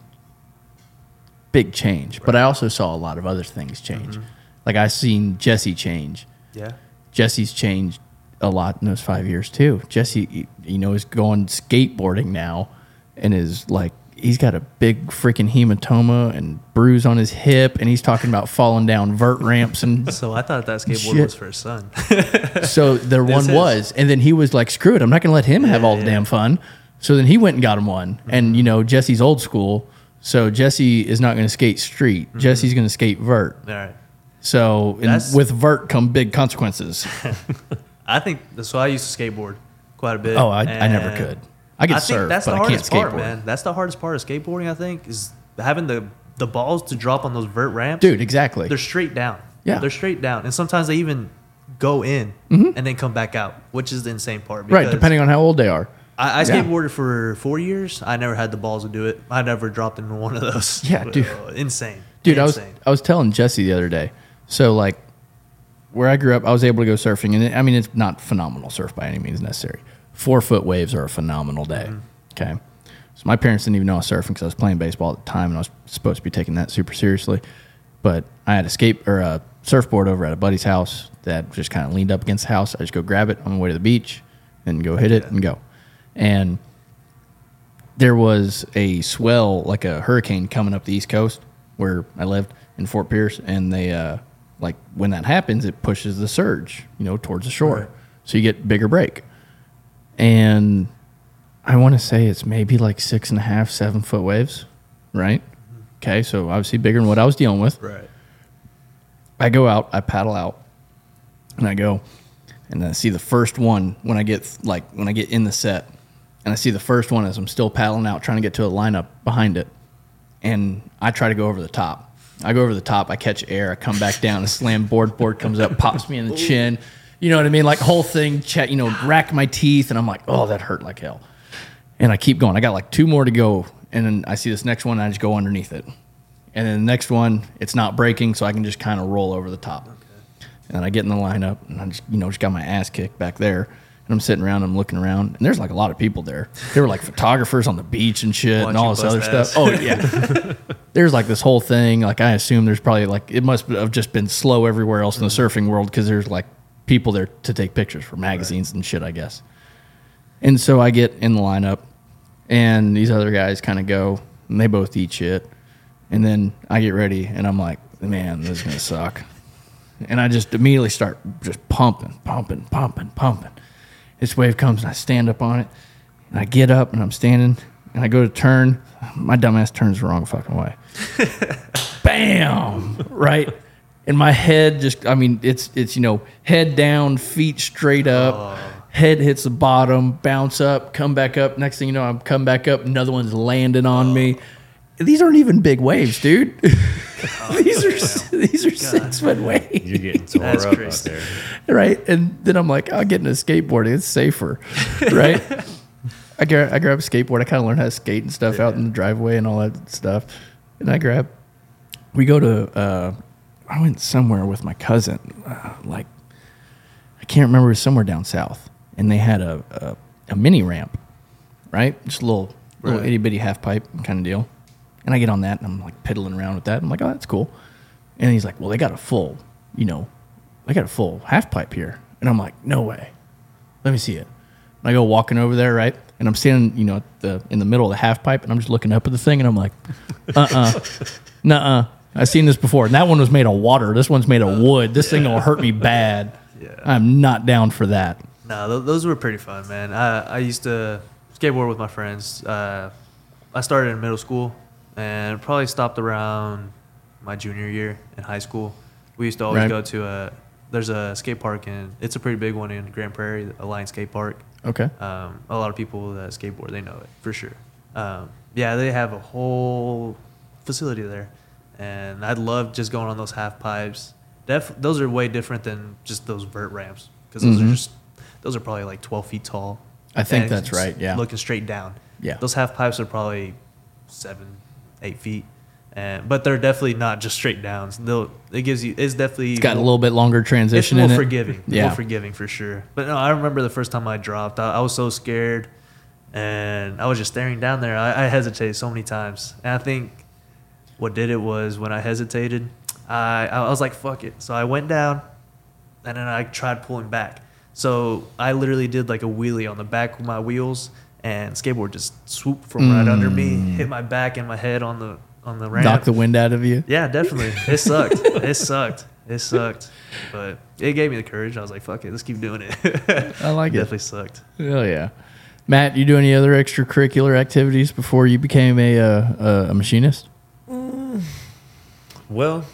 Big change. But I also saw a lot of other things change. Mm-hmm. Like I seen Jesse change. Yeah. Jesse's changed a lot in those five years too. Jesse, you know, is going skateboarding now, and is like he's got a big freaking hematoma and bruise on his hip, and he's talking about falling down vert ramps and So I thought that skateboard Shit. was for his son. so there one is. was, and then he was like, "Screw it, I'm not going to let him have all the yeah. damn fun." So then he went and got him one, mm-hmm. and you know Jesse's old school, so Jesse is not going to skate street. Mm-hmm. Jesse's going to skate vert. All right. So and with vert come big consequences. I think that's so. I used to skateboard quite a bit. Oh, I, I never could. I could I surf, that's but the I can't hardest part, man. That's the hardest part of skateboarding. I think is having the the balls to drop on those vert ramps. Dude, exactly. they're straight down. Yeah. they're straight down, and sometimes they even go in and then come back out, which is the insane part. Mm-hmm. right, depending on how old they are. I, I Yeah. skateboarded for four years. I never had the balls to do it. I never dropped into one of those. Yeah, dude. Uh, insane, Dude, I was. I was telling Jesse the other day. So like where I grew up, I was able to go surfing, and it, I mean it's not phenomenal surf by any means necessary. Four foot waves are a phenomenal day. Okay, so my parents didn't even know I was surfing because I was playing baseball at the time, and I was supposed to be taking that super seriously. But I had a skate or a surfboard over at a buddy's house that just kind of leaned up against the house. I just go grab it on the way to the beach, and go hit it and go. And there was a swell, like a hurricane coming up the East Coast where I lived in Fort Pierce, and they uh, like when that happens, it pushes the surge, you know, towards the shore, Right. so you get bigger break. And I want to say it's maybe like six and a half, seven foot waves, right? Mm-hmm. Okay, so obviously bigger than what I was dealing with. right. I go out, I paddle out, and I go, and I see the first one when I get like when I get in the set, and I see the first one as I'm still paddling out, trying to get to a lineup behind it, and I try to go over the top. I go over the top, I catch air, I come back down, and slam board, board comes up, pops me in the chin. You know what I mean? Like whole thing, chat, you know, rack my teeth, and I'm like, oh, that hurt like hell. And I keep going. I got like two more to go, and then I see this next one, and I just go underneath it. And then the next one, it's not breaking, so I can just kind of roll over the top. And I get in the lineup, and I just, you know, just got my ass kicked back there. And I'm sitting around, I'm looking around, and there's like a lot of people there. There were like photographers on the beach and shit, Watch and all this other bust stuff. Oh yeah, there's like this whole thing. Like I assume there's probably like it must have just been slow everywhere else in the mm-hmm. surfing world because there's like people there to take pictures for magazines and shit, I guess. And so I get in the lineup, and these other guys kind of go, and they both eat shit. And then I get ready, and I'm like, man, this is gonna suck. And I just immediately start just pumping, pumping, pumping, pumping. This wave comes, and I stand up on it, and I get up, and I'm standing, and I go to turn. My dumbass turns the wrong fucking way. Bam! Right. And my head just, I mean, it's, it's, you know, head down, feet straight up, oh. head hits the bottom, bounce up, come back up. Next thing you know, I'm come back up, another one's landing on oh. me. These aren't even big waves, dude. these are these are six foot waves, You're getting tore That's up crazy. out there. right? And then I'm like, I'll get into skateboarding. It's safer, right? I grab I grab a skateboard. I kind of learned how to skate and stuff out in the driveway and all that stuff. And I grab. We go to. Uh, I went somewhere with my cousin, uh, like I can't remember, it was somewhere down south, and they had a a, a mini ramp, right? Just a little little itty bitty half pipe kind of deal. And I get on that and I'm like piddling around with that. I'm like, oh, that's cool. And he's like, well, they got a full, you know, they got a full half pipe here. And I'm like, no way. Let me see it. And I go walking over there, right? And I'm standing, you know, at the in the middle of the half pipe, and I'm just looking up at the thing, and I'm like, uh, uh nuh-uh. I've seen this before, and that one was made of water. This one's made of wood. This thing will hurt me bad. Yeah. I'm not down for that. No, th- those were pretty fun, man. I, I used to skateboard with my friends. Uh, I started in middle school and probably stopped around my junior year in high school. We used to always Right. go to a there's a skate park and it's a pretty big one in Grand Prairie, Alliance Skate Park. Okay. Um, a lot of people that skateboard they know it for sure. Um, yeah, they have a whole facility there, and I'd love just going on those half pipes. Def- those are way different than just those vert ramps because those Mhm. are just those are probably like 12 feet tall. I think that's right, yeah. looking straight down. Yeah. those half pipes are probably seven, eight feet, and but they're definitely not just straight downs. They'll it gives you it's definitely It's got a little bit longer transition. it's more in it. forgiving. Yeah. More forgiving for sure. But no, I remember the first time I dropped, I, I was so scared and I was just staring down there. I, I hesitated so many times. And I think what did it was when I hesitated, I, I was like, fuck it. So I went down and then I tried pulling back. So I literally did like a wheelie on the back of my wheels and skateboard just swooped from right under me, hit my back and my head on the on the ramp. Knock the wind out of you. Yeah, definitely. It sucked. it sucked. It sucked. But it gave me the courage. I was like, fuck it, let's keep doing it. I like it. Definitely sucked. Oh yeah. Matt, you do any other extracurricular activities before you became a uh, a machinist? Well,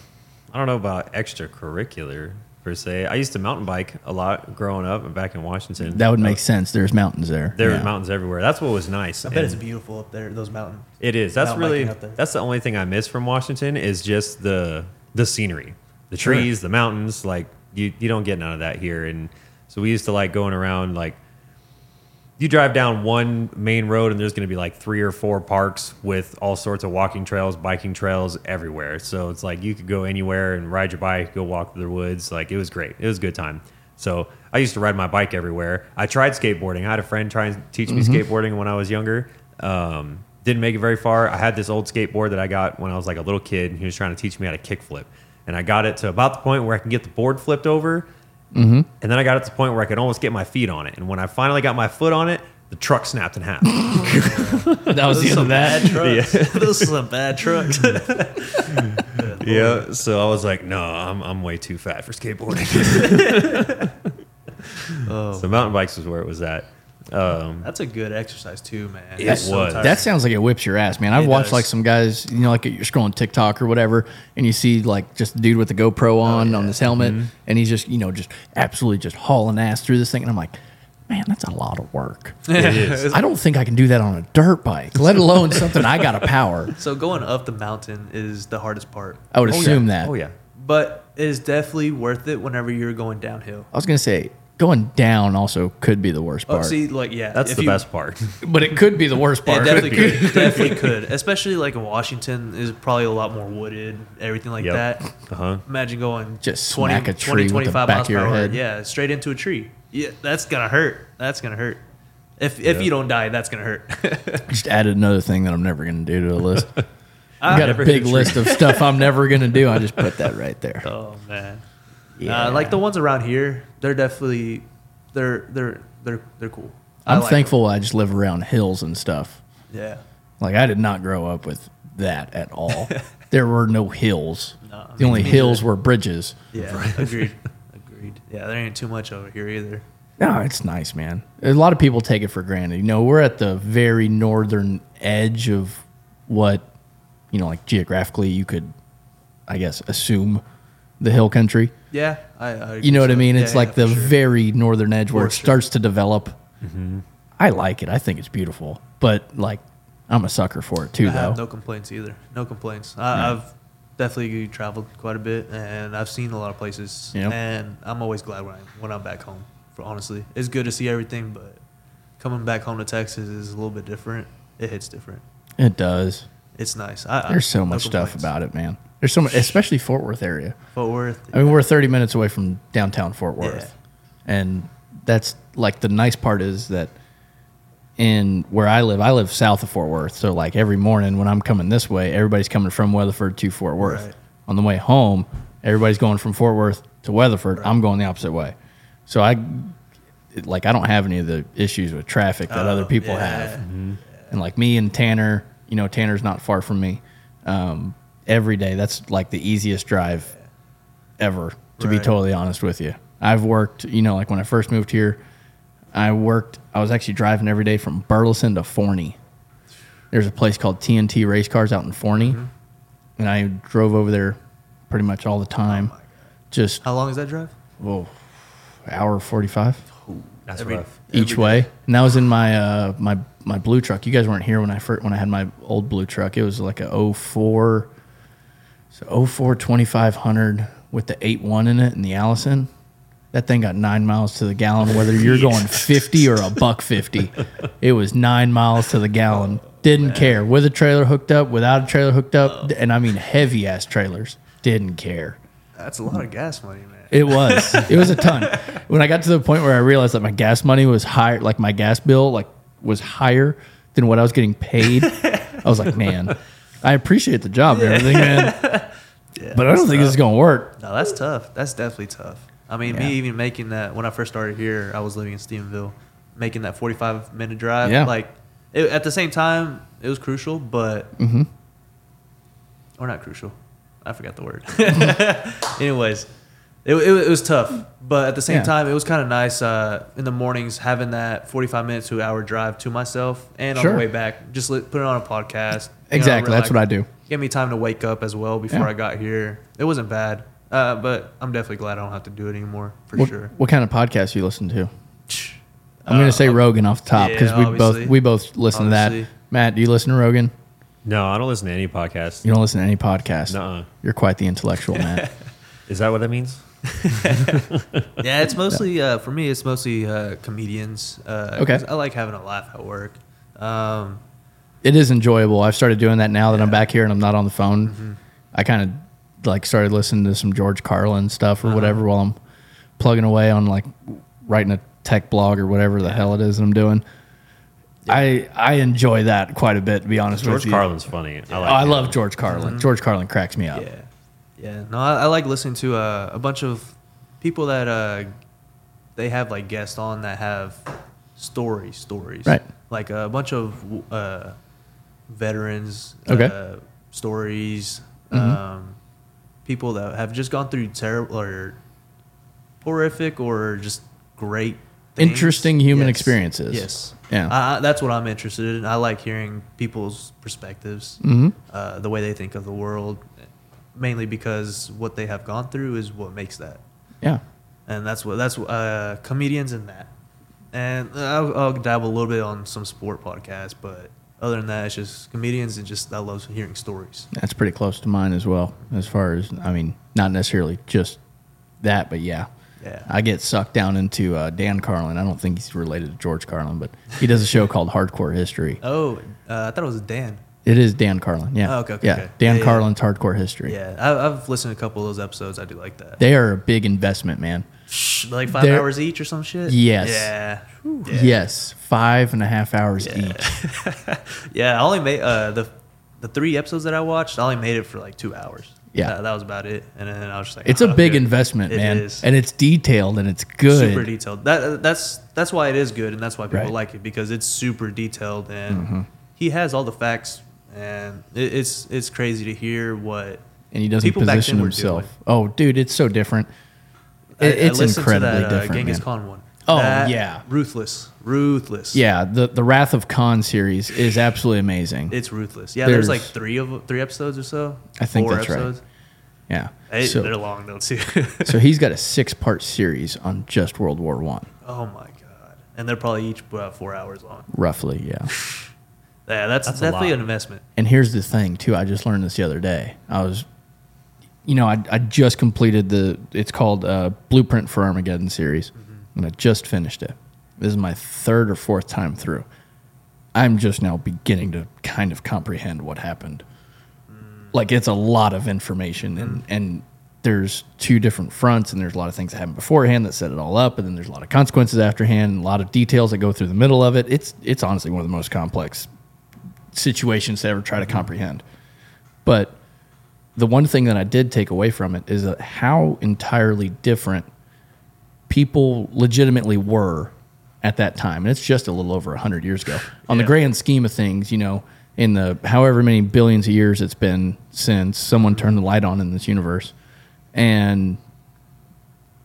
I don't know about extracurricular per se. I used to mountain bike a lot growing up back in Washington. That would make Uh, sense. There's mountains there. There Yeah. were mountains everywhere. That's what was nice. I bet it's beautiful up there, those mountains. It is. That's really biking up there. that's the only thing I miss from Washington is just the the scenery, the Sure. trees, the mountains. Like you you don't get none of that here. And so we used to like going around like you drive down one main road and there's going to be like three or four parks with all sorts of walking trails, biking trails everywhere. So it's like you could go anywhere and ride your bike, go walk through the woods. Like it was great. It was a good time. So I used to ride my bike everywhere. I tried skateboarding. I had a friend try and teach me skateboarding when I was younger. Um, didn't make it very far. I had this old skateboard that I got when I was like a little kid, and he was trying to teach me how to kickflip. And I got it to about the point where I can get the board flipped over, Mm-hmm. and then I got it to the point where I could almost get my feet on it. And when I finally got my foot on it, the truck snapped in half. That was the end of that. trucks. those are some bad trucks. yeah. So I was like, no, I'm, I'm way too fat for skateboarding. Oh, so mountain bikes was where it was at. Um, that's a good exercise too, man. It It's so was. tiring. That sounds like it whips your ass, man. I've It watched does. like some guys, you know, like you're scrolling TikTok or whatever, and you see like just a dude with the GoPro on on yeah. this helmet, and he's just, you know, just absolutely just hauling ass through this thing, and I'm like, man, that's a lot of work. it is. I don't think I can do that on a dirt bike, let alone something I got to power. so going up the mountain is the hardest part, I would Oh, yeah. assume that. Oh yeah. but it is definitely worth it whenever you're going downhill. I was gonna say going down also could be the worst Oh, part, see, like yeah, That's if the you- best part. but it could be the worst It part. definitely could. definitely could. Especially like in Washington is probably a lot more wooded, everything like Yep. that. Uh huh. Imagine going Just 20, smack a 20, tree with the 25 back miles of your per hour. head. Yeah, straight into a tree. Yeah, that's gonna hurt. That's gonna hurt. If if Yeah. you don't die, that's gonna hurt. Just added another thing that I'm never gonna do to the list. I I've got a never hit a big tree. list of stuff I'm never gonna do. I just put that right there. oh man. Yeah. Uh, like the ones around here, they're definitely they're they're they're they're cool. I I'm like thankful I just live around hills and stuff. Yeah. Like I did not grow up with that at all. there were no hills. No, the me- only hills neither. were bridges. Yeah. Agreed. Agreed. Yeah, there ain't too much over here either. No, it's nice, man. A lot of people take it for granted. You know, we're at the very northern edge of what, you know, like geographically you could, I guess, assume the hill country. Yeah, I. I You know what I so. mean? Yeah, It's like yeah, the sure. very northern edge where For it sure. starts to develop. Mm-hmm. I like it. I think it's beautiful. But like, I'm a sucker for it too, I though. have no complaints either. No complaints. I, Yeah. I've definitely traveled quite a bit, and I've seen a lot of places. Yep. And I'm always glad when I when I'm back home. For honestly, it's good to see everything, but coming back home to Texas is a little bit different. It hits different. it does. It's nice. I, I- There's so no much stuff about it, man. There's so much, especially Fort Worth area. Fort Worth. I mean, we're 30 minutes away from downtown Fort Worth. And that's like the nice part is that in where I live, I live south of Fort Worth. So, like every morning when I'm coming this way, everybody's coming from Weatherford to Fort Worth. Right. On the way home, everybody's going from Fort Worth to Weatherford. I'm going the opposite way. So, I like, I don't have any of the issues with traffic that other Oh, people yeah. have and like me and Tanner, you know, Tanner's not far from me. Um, every day, that's like the easiest drive ever. To be totally honest with you, I've worked. You know, like when I first moved here, I worked. I was actually driving every day from Burleson to Forney. There's a place called TNT Race Cars out in Forney, Mm-hmm. and I drove over there pretty much all the time. Oh Just How long is that drive? oh, hour forty five That's Every- rough. each every way. day. And that was in my uh, my my blue truck. You guys weren't here when I first when I had my old blue truck. It was like a 04 so 04 2500 with the 8.1 in it and the Allison. That thing got 9 miles to the gallon whether you're going 50 or a buck 50. It was 9 miles to the gallon. Didn't oh, care with a trailer hooked up, without a trailer hooked up, oh. and I mean heavy ass trailers. Didn't care. That's a lot of gas money, man. It was. It was a ton. When I got to the point where I realized that my gas money was higher, like my gas bill, like was higher than what I was getting paid, I was like, man, I appreciate the job and everything, man, Yeah, but I don't that's think this is gonna work. No, that's tough. That's definitely tough. I mean, Yeah. me even making that when I first started here, I was living in Stephenville, making that 45 minute drive. Yeah. Like, it, at the same time, it was crucial, but Mm-hmm. or not crucial. I forgot the word. Anyways, it, it, it was tough, but at the same Yeah. time, it was kind of nice uh, in the mornings having that 45 minutes to hour drive to myself and on the way back, just li- put it on a podcast. you know, Exactly, that's relax. what I do. Gave me time to wake up as well before Yeah. I got here. It wasn't bad, uh, but I'm definitely glad I don't have to do it anymore for What, sure. what kind of podcast do you listen to? I'm gonna Uh, say Rogan off the top yeah, because we both we both listen to that. Matt, do you listen to Rogan? No, I don't listen to any podcast. You don't listen to any podcast. Nuh-uh. You're quite the intellectual, Matt. Is that what that means? Yeah, it's mostly uh, for me. It's mostly uh, comedians. Uh, Okay. 'cause I like having a laugh at work. Um, it is enjoyable. I've started doing that now that I'm back here and I'm not on the phone. I kind of like started listening to some George Carlin stuff or Uh-huh. whatever while I'm plugging away on like writing a tech blog or whatever the hell it is I'm doing. I I enjoy that quite a bit to be honest George with you. Carlin's funny. I Oh, I love George Carlin. George Carlin cracks me up. yeah, yeah. No, I, I like listening to uh, a bunch of people that uh, they have like guests on that have stories, stories. Right. Like a bunch of uh, veterans. Okay. Uh, stories. Mhm. Um, people that have just gone through terrible or horrific or just great. things. Interesting human Yes. experiences. Yes. Yeah. That's what I'm interested in. I like hearing people's perspectives, hmm uh, the way they think of the world, mainly because what they have gone through is what makes that, Yeah. and that's what that's uh, comedians in that. And I'll, I'll dabble a little bit on some sport podcasts, but other than that, it's just comedians and just I love hearing stories. That's pretty close to mine as well. As far as I mean, not necessarily just that, but yeah. Yeah. I get sucked down into uh, Dan Carlin. I don't think he's related to George Carlin, but he does a show called Hardcore History. Oh, uh, I thought it was Dan. It is Dan Carlin. Yeah. Oh, okay, okay, yeah. okay. Dan Yeah, yeah. Carlin's Hardcore History. Yeah, I, I've listened to a couple of those episodes. I do like that. They are a big investment, man. like 5 they're- hours each or some shit. Yes. Yeah. Yeah. Yes. Five and a half hours Yeah. each. Yeah, I only made uh, the the three episodes that I watched. I only made it for like two hours. Yeah. that, that was about it. And then I was just like, It's "Oh, a big good." investment, It man. is. And it's detailed and it's good. super detailed. That that's that's why it is good, and that's why people Right. like it because it's super detailed and Mhm. he has all the facts, and it, it's it's crazy to hear what. and he doesn't People position himself. Oh, dude, it's so different. It- I it's to incredibly that, uh, different. Genghis man. Khan one. Oh, That- yeah. ruthless, ruthless. Yeah, the the Wrath of Khan series is absolutely amazing. it's ruthless. Yeah, there's, There's- like three of three episodes or so. I think Four that's right. episodes. yeah. Hey, so, they're long though too. so he's got a six part series on just World War One, oh my god! And they're probably each about four hours long. roughly. Yeah. Yeah, that's, That's definitely an investment. And here's the thing, too. I just learned this the other day. I was, you know, I, I just completed the, it's called uh, Blueprint for Armageddon series, mm-hmm. and I just finished it. This is my third or fourth time through. I'm just now beginning to kind of comprehend what happened. Mm. Like, it's a lot of information, and, mm. and there's two different fronts, and there's a lot of things that happened beforehand that set it all up, and then there's a lot of consequences afterhand, and a lot of details that go through the middle of it. It's, it's honestly one of the most complex situations to ever try to mm-hmm. comprehend. But the one thing that I did take away from it is that how entirely different people legitimately were at that time. And it's just a little over 100 years ago. On the grand scheme of things, you know, in the however many billions of years it's been since someone mm-hmm. turned the light on in this universe and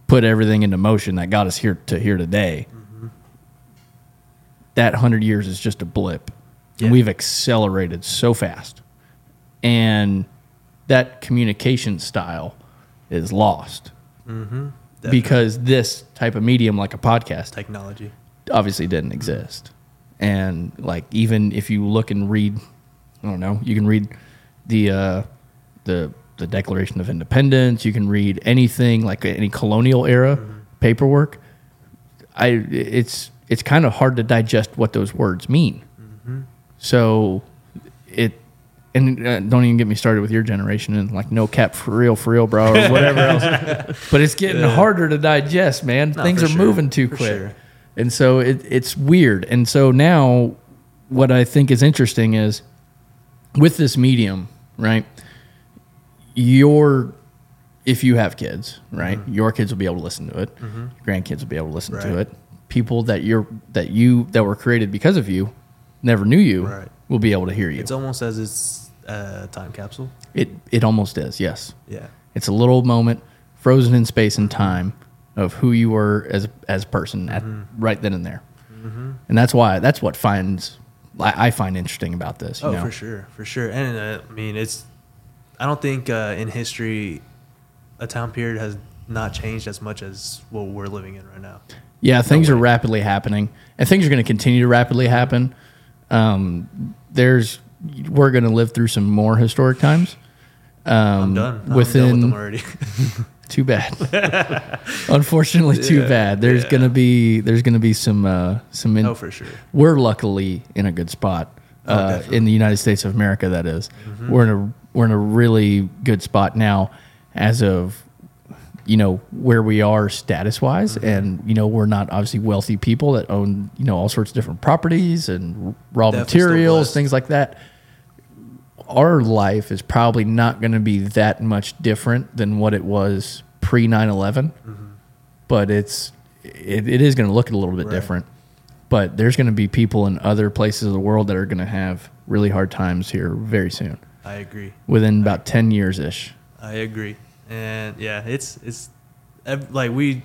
put everything into motion that got us here to here today. Mm-hmm. That 100 years is just a blip. Yeah. And we've accelerated so fast. And that communication style is lost mm-hmm. Definitely. because this type of medium, like a podcast, technology. obviously didn't exist. And like even if you look and read, I don't know, you can read the uh, the the Declaration of Independence. You can read anything like any colonial era mm-hmm. paperwork. I it's it's kind of hard to digest what those words mean. Mm-hmm. So it and uh, don't even get me started with your generation and like no cap for real for real bro or whatever else. But it's getting harder to digest, man. No, Things are sure. moving too For quick. sure. And so it, it's weird. And so now what I think is interesting is with this medium, right? Your if you have kids, right? Your kids will be able to listen to it. Grandkids will be able to listen to it. People that you're that you that were created because of you never knew you Right. will be able to hear you. It's almost as it's a time capsule. It it almost is, yes. Yeah. It's a little moment frozen in space and time of who you were as as a person at right then and there. And that's why that's what finds I I find interesting about this. You Oh, know? for sure, for sure. And uh, I mean, it's. I don't think uh, in history, a time period has not changed as much as what we're living in right now. Yeah, things are rapidly happening, and things are going to continue to rapidly happen. Um, there's we're going to live through some more historic times. Um, I'm done. I'm within done with them already. too bad. Unfortunately, too Yeah, bad. There's yeah. gonna be there's gonna be some uh, some. In, oh, for sure. we're luckily in a good spot Oh, uh. Mm-hmm. in the United States of America. That is. we're in a we're in a really good spot now, as of you know where we are status wise, Mm-hmm. and you know we're not obviously wealthy people that own you know all sorts of different properties and raw Definitely materials, things like that. Our life is probably not going to be that much different than what it was pre 9 11, Mm-hmm. but it's it, it is going to look a little bit Right. different but there's going to be people in other places of the world that are going to have really hard times here very soon I agree. within about 10 years ish I agree. And yeah, it's it's like we.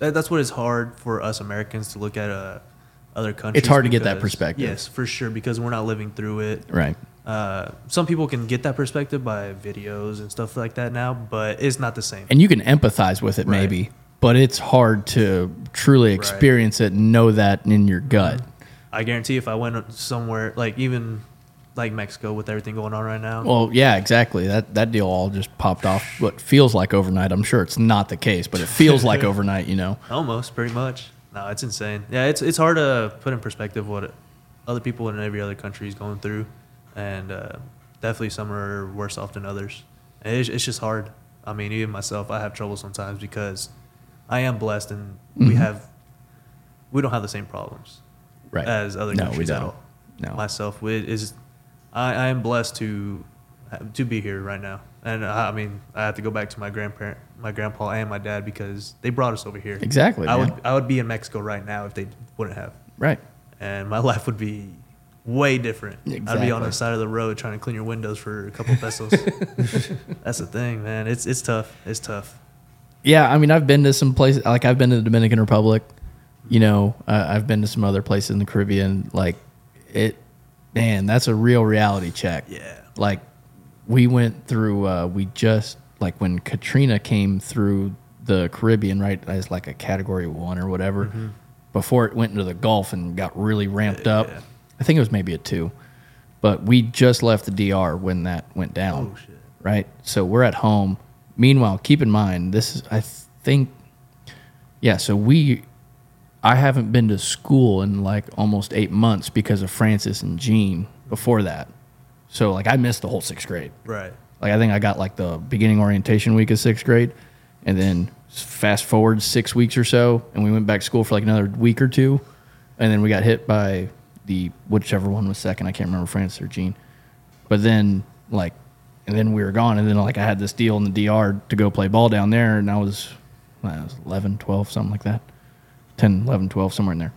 That, that's what is hard for us Americans to look at uh, other countries. It's hard to get that perspective. Yes, for sure, because we're not living through it. right Uh, some people can get that perspective by videos and stuff like that now, but it's not the same. and you can empathize with it Right. maybe but it's hard to truly experience it and know that in your gut I guarantee if I went somewhere like even like Mexico with everything going on right now, well yeah exactly that that deal all just popped off what feels like overnight i'm sure it's not the case but it feels like overnight you know almost pretty much. No, it's insane. Yeah, it's it's hard to put in perspective what other people in every other country is going through, and uh, definitely some are worse off than others. It's, it's just hard. I mean, even myself, I have trouble sometimes because I am blessed and we Mhm. have we don't have the same problems right as other no we countries at don't all. no myself with is I, I am blessed to to be here right now and I, I mean I have to go back to my grandparent my grandpa and my dad because they brought us over here exactly I man. would I would be in Mexico right now if they wouldn't have right and my life would be way different I'd be on the side of the road trying to clean your windows for a couple pesos that's the thing man it's it's tough it's tough Yeah, I mean, I've been to some places. Like I've been to the Dominican Republic. You know, uh, I've been to some other places in the Caribbean. Like it, man, that's a real reality check. yeah Like we went through. Uh, we just like when Katrina came through the Caribbean, right, as like a Category One or whatever. Before it went into the Gulf and got really ramped up. yeah. I think it was maybe a two. but we just left the DR when that went down. Oh, shit. Right. So we're at home. Meanwhile, keep in mind this is I think yeah, so we I haven't been to school in like almost 8 months because of Frances and Jeanne before that. So like I missed the whole 6th grade. Right. Like I think I got like the beginning orientation week of sixth grade, and then fast forward six weeks or so, and we went back to school for like another week or two, and then we got hit by the whichever one was second. I can't remember Frances or Jeanne. but then like, and then we were gone, and then like I had this deal in the DR to go play ball down there, and I was, I was 11, 12, something like that, 10, 11, 12, somewhere in there.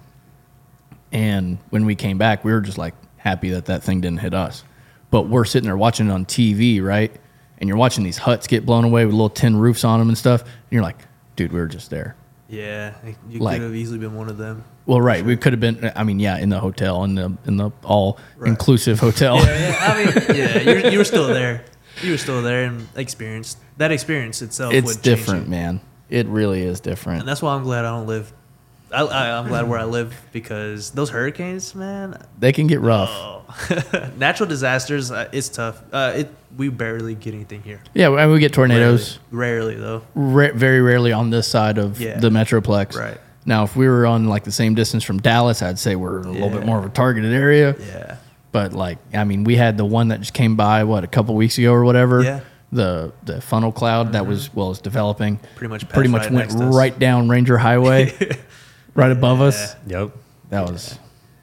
And when we came back, we were just like happy that that thing didn't hit us. But we're sitting there watching it on TV, right? And you're watching these huts get blown away with little tin roofs on them and stuff. And you're like, dude, we were just there. Yeah, you Like- could have easily been one of them. Well, right. We could have been. I mean, yeah, in the hotel, in the in the all inclusive hotel. Yeah, yeah. I mean, yeah, you were, you were still there. You were still there and experienced that experience itself. it's would change different, man. It really is different. and that's why I'm glad I don't live. I, I, I'm glad where I live because those hurricanes, man. They can get rough. Oh, natural disasters, uh, it's tough. Uh, it we barely get anything here. Yeah, and we get tornadoes Rarely, rarely though. ra- very rarely on this side of Yeah. the metroplex. Right. Now, if we were on like the same distance from Dallas, I'd say we're a little bit more of a targeted area. Yeah. But like, I mean, we had the one that just came by what a couple weeks ago or whatever. Yeah. Mm-hmm. The the funnel cloud that was well, it's developing. Pretty much pretty much right went next to us. right down Ranger Highway, right above us. Yep. That was,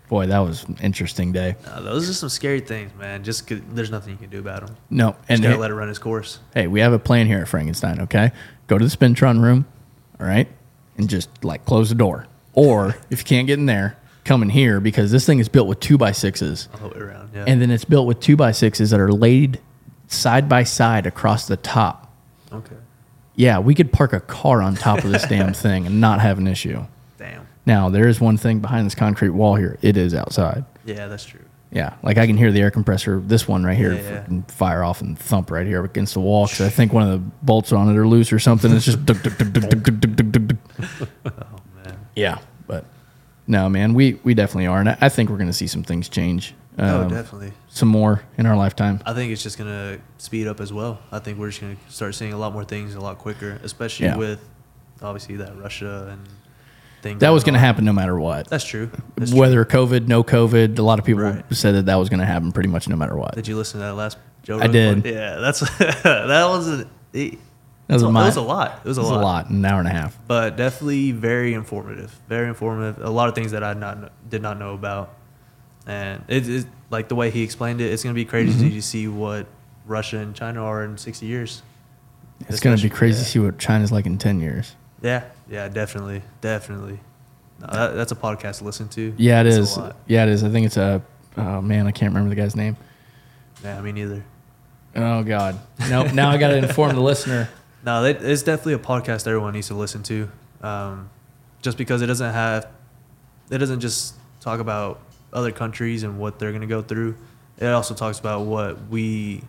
boy, that was an interesting day. Uh, those are some scary things, man. Just 'cause there's nothing you can do about them. No, Just and gotta hey, let it run its course. hey, we have a plan here at Frankenstein. Okay, go to the Spintron room, all right, and just like close the door. Or if you can't get in there, come in here because this thing is built with two by sixes. All the way around. Yeah. and then it's built with two by sixes that are laid side by side across the top. okay. Yeah, we could park a car on top of this damn thing and not have an issue. Now there is one thing behind this concrete wall here. It is outside. Yeah, that's true. Yeah, like I can hear the air compressor. This one right here, yeah, yeah. fire off and thump right here against the wall because I think one of the bolts on it are loose or something. It's just. oh man. Yeah, but no, man, we we definitely are, and I, think we're going to see some things change. Oh, um, oh, definitely. Some more in our lifetime. I think it's just going to speed up as well. I think we're just going to start seeing a lot more things a lot quicker, especially yeah. with obviously that Russia and things. That was going to happen no matter what. That's true. That's true. Whether COVID, no COVID, a lot of people Right. said that that was going to happen pretty much no matter what. Did you listen to that last Joe? I did. one? Yeah, that's that was a, it, That was it a was a lot. It was a It was lot. a lot, an hour and a half. but definitely very informative. Very informative. A lot of things that I not did not know about, and it is like the way he explained it. It's gonna be crazy Mm-hmm. to see what Russia and China are in sixty years. It's going to be crazy to see what China's like in 10 years. Yeah, yeah, definitely, definitely. No, that, that's a podcast to listen to. Yeah, it It's is. Yeah, it is. I think it's a, oh man, I can't remember the guy's name. Yeah, me neither. Oh, God. Nope. now I got to inform the listener. No, it- it's definitely a podcast everyone needs to listen to. Um, just because it doesn't have, it doesn't just talk about other countries and what they're gonna go through. It also talks about what we,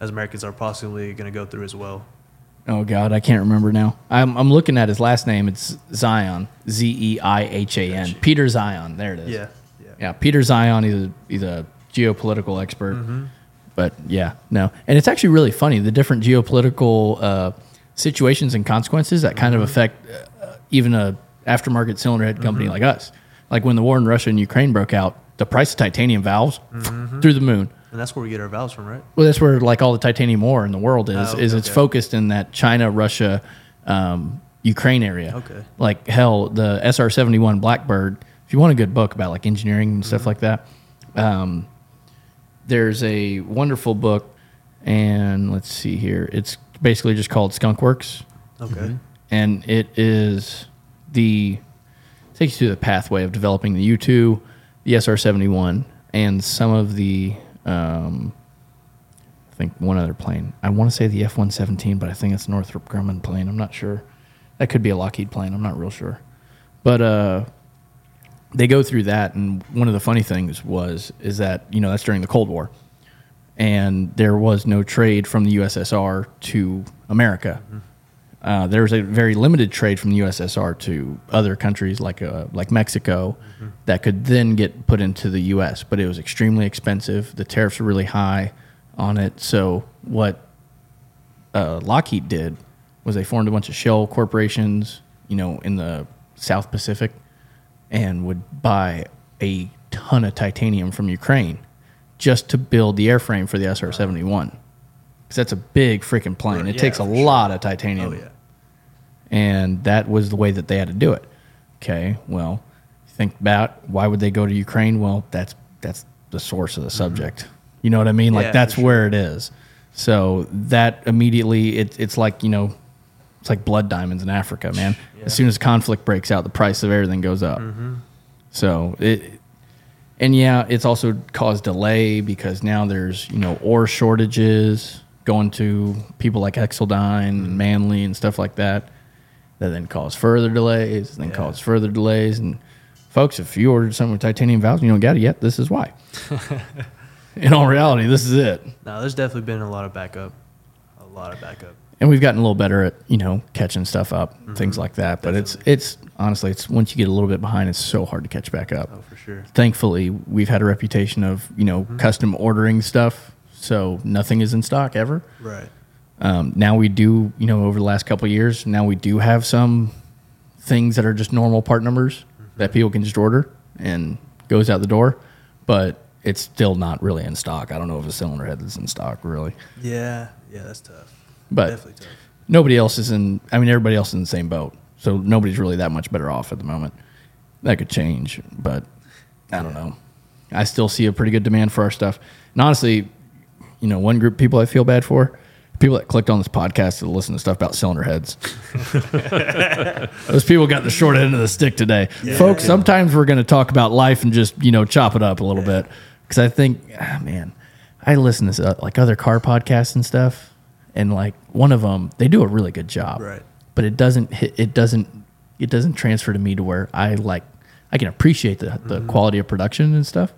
as Americans, are possibly gonna go through as well. Oh, God, I can't remember now. I'm, I'm looking at his last name. It's Zeihan. Z E I H A N. Peter Zeihan. There it is. Yeah, yeah, Yeah, Peter Zeihan. He's a, he's a geopolitical expert. Mm-hmm. But yeah, no. And it's actually really funny the different geopolitical uh, situations and consequences that kind of Mm-hmm. affect uh, even a aftermarket cylinder head company like us. Like when the war in Russia and Ukraine broke out, the price of titanium valves Mm-hmm. through the moon. And that's where we get our valves from, right? Well, that's where like all the titanium ore in the world is. Oh, is it's okay. focused in that China, Russia, um, Ukraine area. Okay. Like hell, the SR seventy one Blackbird. If you want a good book about like engineering and Mm-hmm. stuff like that, um, there's a wonderful book, and let's see here. It's basically just called Skunk Works, Okay. and it is the takes you through the pathway of developing the U two, the SR seventy one, and some of the um, I think one other plane. I want to say the F one seventeen, but I think it's Northrop Grumman plane. I'm not sure. That could be a Lockheed plane. I'm not real sure. But uh, they go through that, and one of the funny things was is that you know that's during the Cold War, and there was no trade from the USSR to America. Uh, there was a very limited trade from the USSR to other countries like uh, like Mexico that could then get put into the U.S. But it was extremely expensive. The tariffs were really high on it. So what uh, Lockheed did was they formed a bunch of shell corporations, you know, in the South Pacific, and would buy a ton of titanium from Ukraine just to build the airframe for the SR seventy one. Because that's a big freaking plane. It Yeah, takes a sure. lot of titanium Oh yeah. And that was the way that they had to do it. Okay, well, think about why would they go to Ukraine? Well, that's that's the source of the mm-hmm. subject. You know what I mean? Like Yeah, that's sure. where it is. So that immediately it, it's like you know, it's like blood diamonds in Africa, man. As soon as conflict breaks out, the price of everything goes up. Mm-hmm. So it, and yeah, it's also caused delay because now there's you know ore shortages going to people like Xceldyne and mm-hmm. Manley and stuff like that. That then cause further delays, then Yeah. cause further delays. And folks, if you ordered something with titanium valves and you don't get it yet, this is why. In all reality, this is it. No, there's definitely been a lot of backup. A lot of backup. and we've gotten a little better at you know catching stuff up, mm-hmm. things like that. But it's it's honestly, it's once you get a little bit behind, it's so hard to catch back up. Oh, for sure. Thankfully, we've had a reputation of you know mm-hmm. custom ordering stuff, so nothing is in stock ever. Right. Um, now we do, you know, over the last couple of years, now we do have some things that are just normal part numbers that people can just order and goes out the door, but it's still not really in stock. I don't know if a cylinder head is in stock really, Yeah. Yeah, that's tough. but definitely tough. nobody else is in. I mean, everybody else is in the same boat, so nobody's really that much better off at the moment. That could change, but I don't know. I still see a pretty good demand for our stuff, and honestly, you know, one group of people I feel bad for. People that clicked on this podcast to listen to stuff about cylinder heads. Those people got the short end of the stick today. Folks, sometimes we're going to talk about life and just, you know, chop it up a little bit. Because I think, ah, man, I listen to uh, like other car podcasts and stuff. And like one of them, they do a really good job. Right. But it doesn't hit, it doesn't, it doesn't transfer to me to where I like, I can appreciate the, the quality of production and stuff.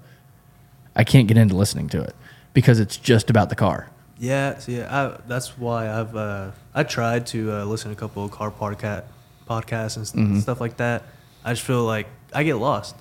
I can't get into listening to it because it's just about the car. Yeah, so yeah, I, that's why I've uh, I tried to uh, listen to a couple of car podcast podcasts and st- Mm-hmm. stuff like that. I just feel like I get lost.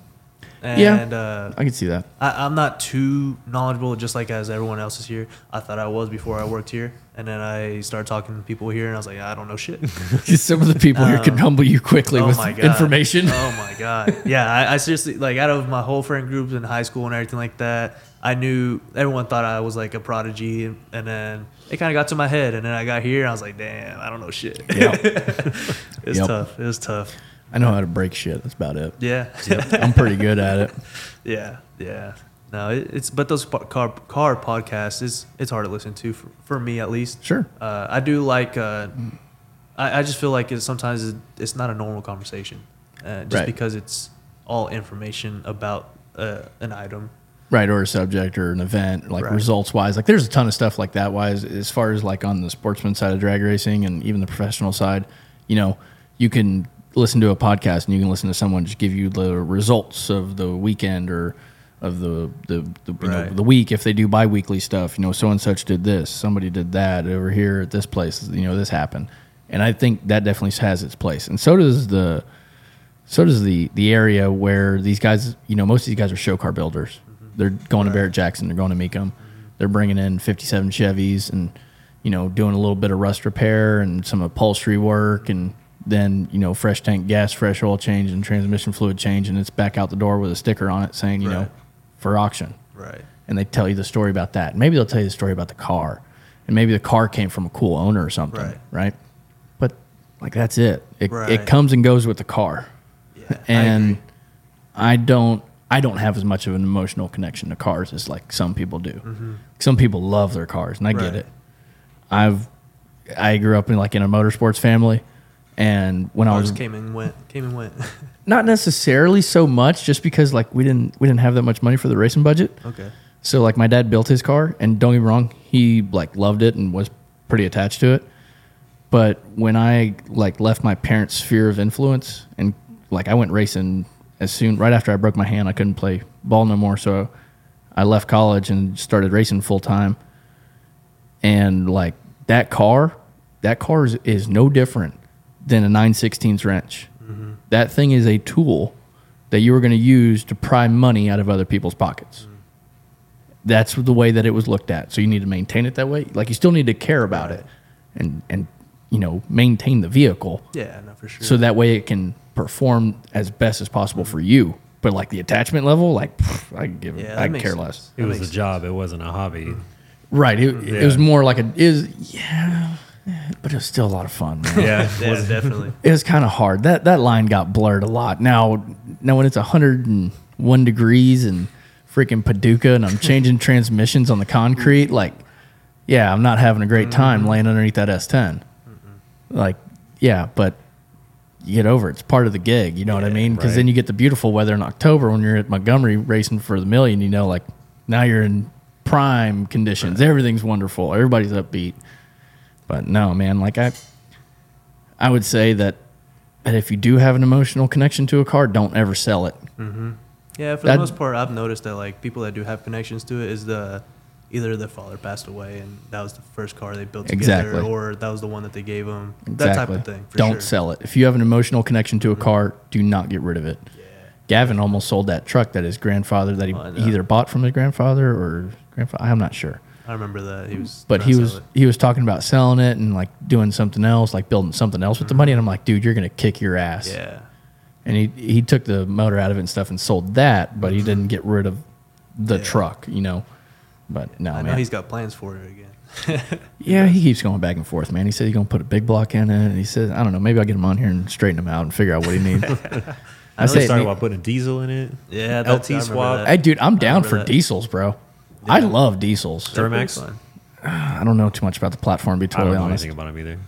Yeah. And uh, I can see that. I, I'm not too knowledgeable, just like as everyone else is here. I thought I was before I worked here, and then I started talking to people here, and I was like, I don't know shit. Some of the people here can um, humble you quickly oh with information. Oh my god, yeah. I, I seriously like out of my whole friend groups in high school and everything like that. I knew everyone thought I was like a prodigy, and, and then it kind of got to my head, and then I got here, and I was like, damn, I don't know shit. Yep. it's Yep. tough. It was tough. I know how to break shit. That's about it. Yeah. I'm pretty good at it. Yeah, yeah. No, it's but those car car podcasts is it's hard to listen to for, for me at least. Sure. Uh, I do like. Uh, I, I just feel like it's sometimes it- it's not a normal conversation, uh, just Right. because it's all information about uh, an item. Right, or a subject or an event, like Right. results wise. Like there's a ton of stuff like that wise as far as like on the sportsman side of drag racing and even the professional side, you know, you can listen to a podcast and you can listen to someone just give you the results of the weekend or of the the, the you know the week if they do bi-weekly stuff, you know, so and such did this, somebody did that over here at this place, you know, this happened. And I think that definitely has its place. And so does the so does the the area where these guys, you know, most of these guys are show car builders. Mm-hmm. They're going to Barrett Jackson, they're going to Mecum. They're bringing in 57 Chevys and you know, doing a little bit of rust repair and some upholstery work and then, you know, fresh tank gas, fresh oil change and transmission fluid change and it's back out the door with a sticker on it saying, you know, Right. For auction. Right. And they tell you the story about that. Maybe they'll tell you the story about the car. And maybe the car came from a cool owner or something, Right. right? But like that's it. It, it comes and goes with the car Yeah. And agree. I, don't I don't have as much of an emotional connection to cars as like some people do. Some people love their cars, and I get Mm-hmm. It. I've I grew up in like in a motorsports family, and when I was came and went. Came and went. not necessarily so much, just because like we didn't we didn't have that much money for the racing budget. okay. So like my dad built his car, and don't get me wrong, he like loved it and was pretty attached to it. But when I like left my parents' sphere of influence, and like I went racing as soon right after I broke my hand, I couldn't play ball no more. So I left college and started racing full time. And like that car, that car is, is no different than a 916 wrench. Mm-hmm. That thing is a tool that you are going to use to pry money out of other people's pockets. Mm-hmm. That's the way that it was looked at. So you need to maintain it that way. Like you still need to care about it and and you know maintain the vehicle Yeah, no, for sure. so that way it can perform as best as possible mm-hmm. for you. But like the attachment level, like pff, I give, Yeah, I care sense. less. It That was a makes job. It wasn't a hobby. Right. It, it was more like a is yeah, but it was still a lot of fun. Man. Yeah. Yeah, definitely. it was kind of hard. That that line got blurred a lot. Now now when it's 101 degrees and freaking Paducah and I'm changing transmissions on the concrete, like yeah, I'm not having a great mm-hmm. time laying underneath that S10. Like yeah, but you get over it. It's part of the gig. You know what I mean? Because then you get the beautiful weather in October when you're at Montgomery racing for the million. You know, like now you're in prime conditions. Everything's wonderful. Everybody's upbeat. But no, man, like I, I would say that that if you do have an emotional connection to a car, don't ever sell it. Mm-hmm. Yeah, for That- the most part, I've noticed that like people that do have connections to it is the either their father passed away and that was the first car they built together, Exactly. or that was the one that they gave them. That type of thing. Don't sure. sell it. If you have an emotional connection to a mm-hmm. car, do not get rid of it. Gavin almost sold that truck that his grandfather that he Oh, either bought from his grandfather or grandfather. I'm not sure. I remember that he was. but he was it. he was talking about selling it and like doing something else, like building something else with the money. Mm-hmm. And I'm like, dude, you're gonna kick your ass. Yeah. And he he took the motor out of it and stuff and sold that, but he didn't get rid of the Yeah. truck, you know. But no, I man. know he's got plans for it again. yeah, he keeps going back and forth, man. He said he's gonna put a big block in it. And he says, I don't know, maybe I'll get him on here and straighten him out and figure out what he needs. I I say, was talking about putting a diesel in it. Yeah, LT remember swap. that. hey, dude, I'm down for that. diesels, bro. I love diesels. They're pretty Duramax? fun. I don't know too much about the platform, to be I don't totally know honest. anything about them either.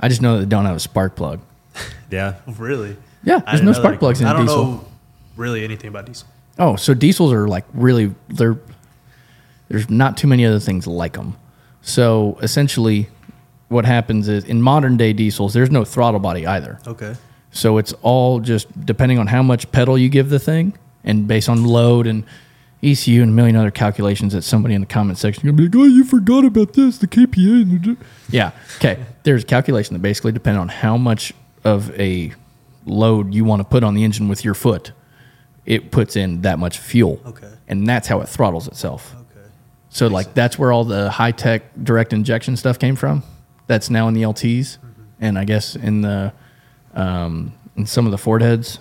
I just know that they don't have a spark plug. Yeah. Really? Yeah, I there's didn't no know spark that. plugs in I a don't diesel. know really anything about diesel. Oh, so diesels are like really they're there's not too many other things like them. So essentially, what happens is in modern day diesels, there's no throttle body either. Okay. So it's all just depending on how much pedal you give the thing, and based on load and ECU and a million other calculations that somebody in the comment section gonna be like, "Oh, you forgot about this, the KPA." the-" Yeah. Okay. There's a calculation that basically depends on how much of a load you want to put on the engine with your foot. It puts in that much fuel. Okay. And that's how it throttles itself. Okay. So like that's where all the high tech direct injection stuff came from. That's now in the LTs, and I guess in the um, in some of the Ford heads,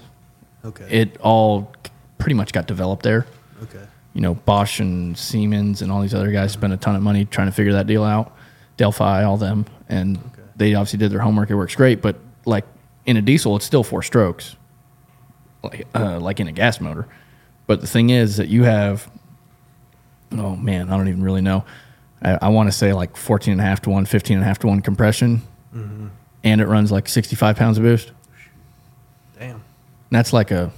Okay. it all pretty much got developed there. okay. You know, Bosch and Siemens and all these other guys spent a ton of money trying to figure that deal out. Delphi, all them, and they obviously did their homework. It works great, but like in a diesel, it's still four strokes, like uh, like in a gas motor. But the thing is that you have, oh man, I don't even really know. I, I want to say like 14 and a half to one, 15 and a half to one compression, and it runs like 65 pounds of boost. Damn. And that's like a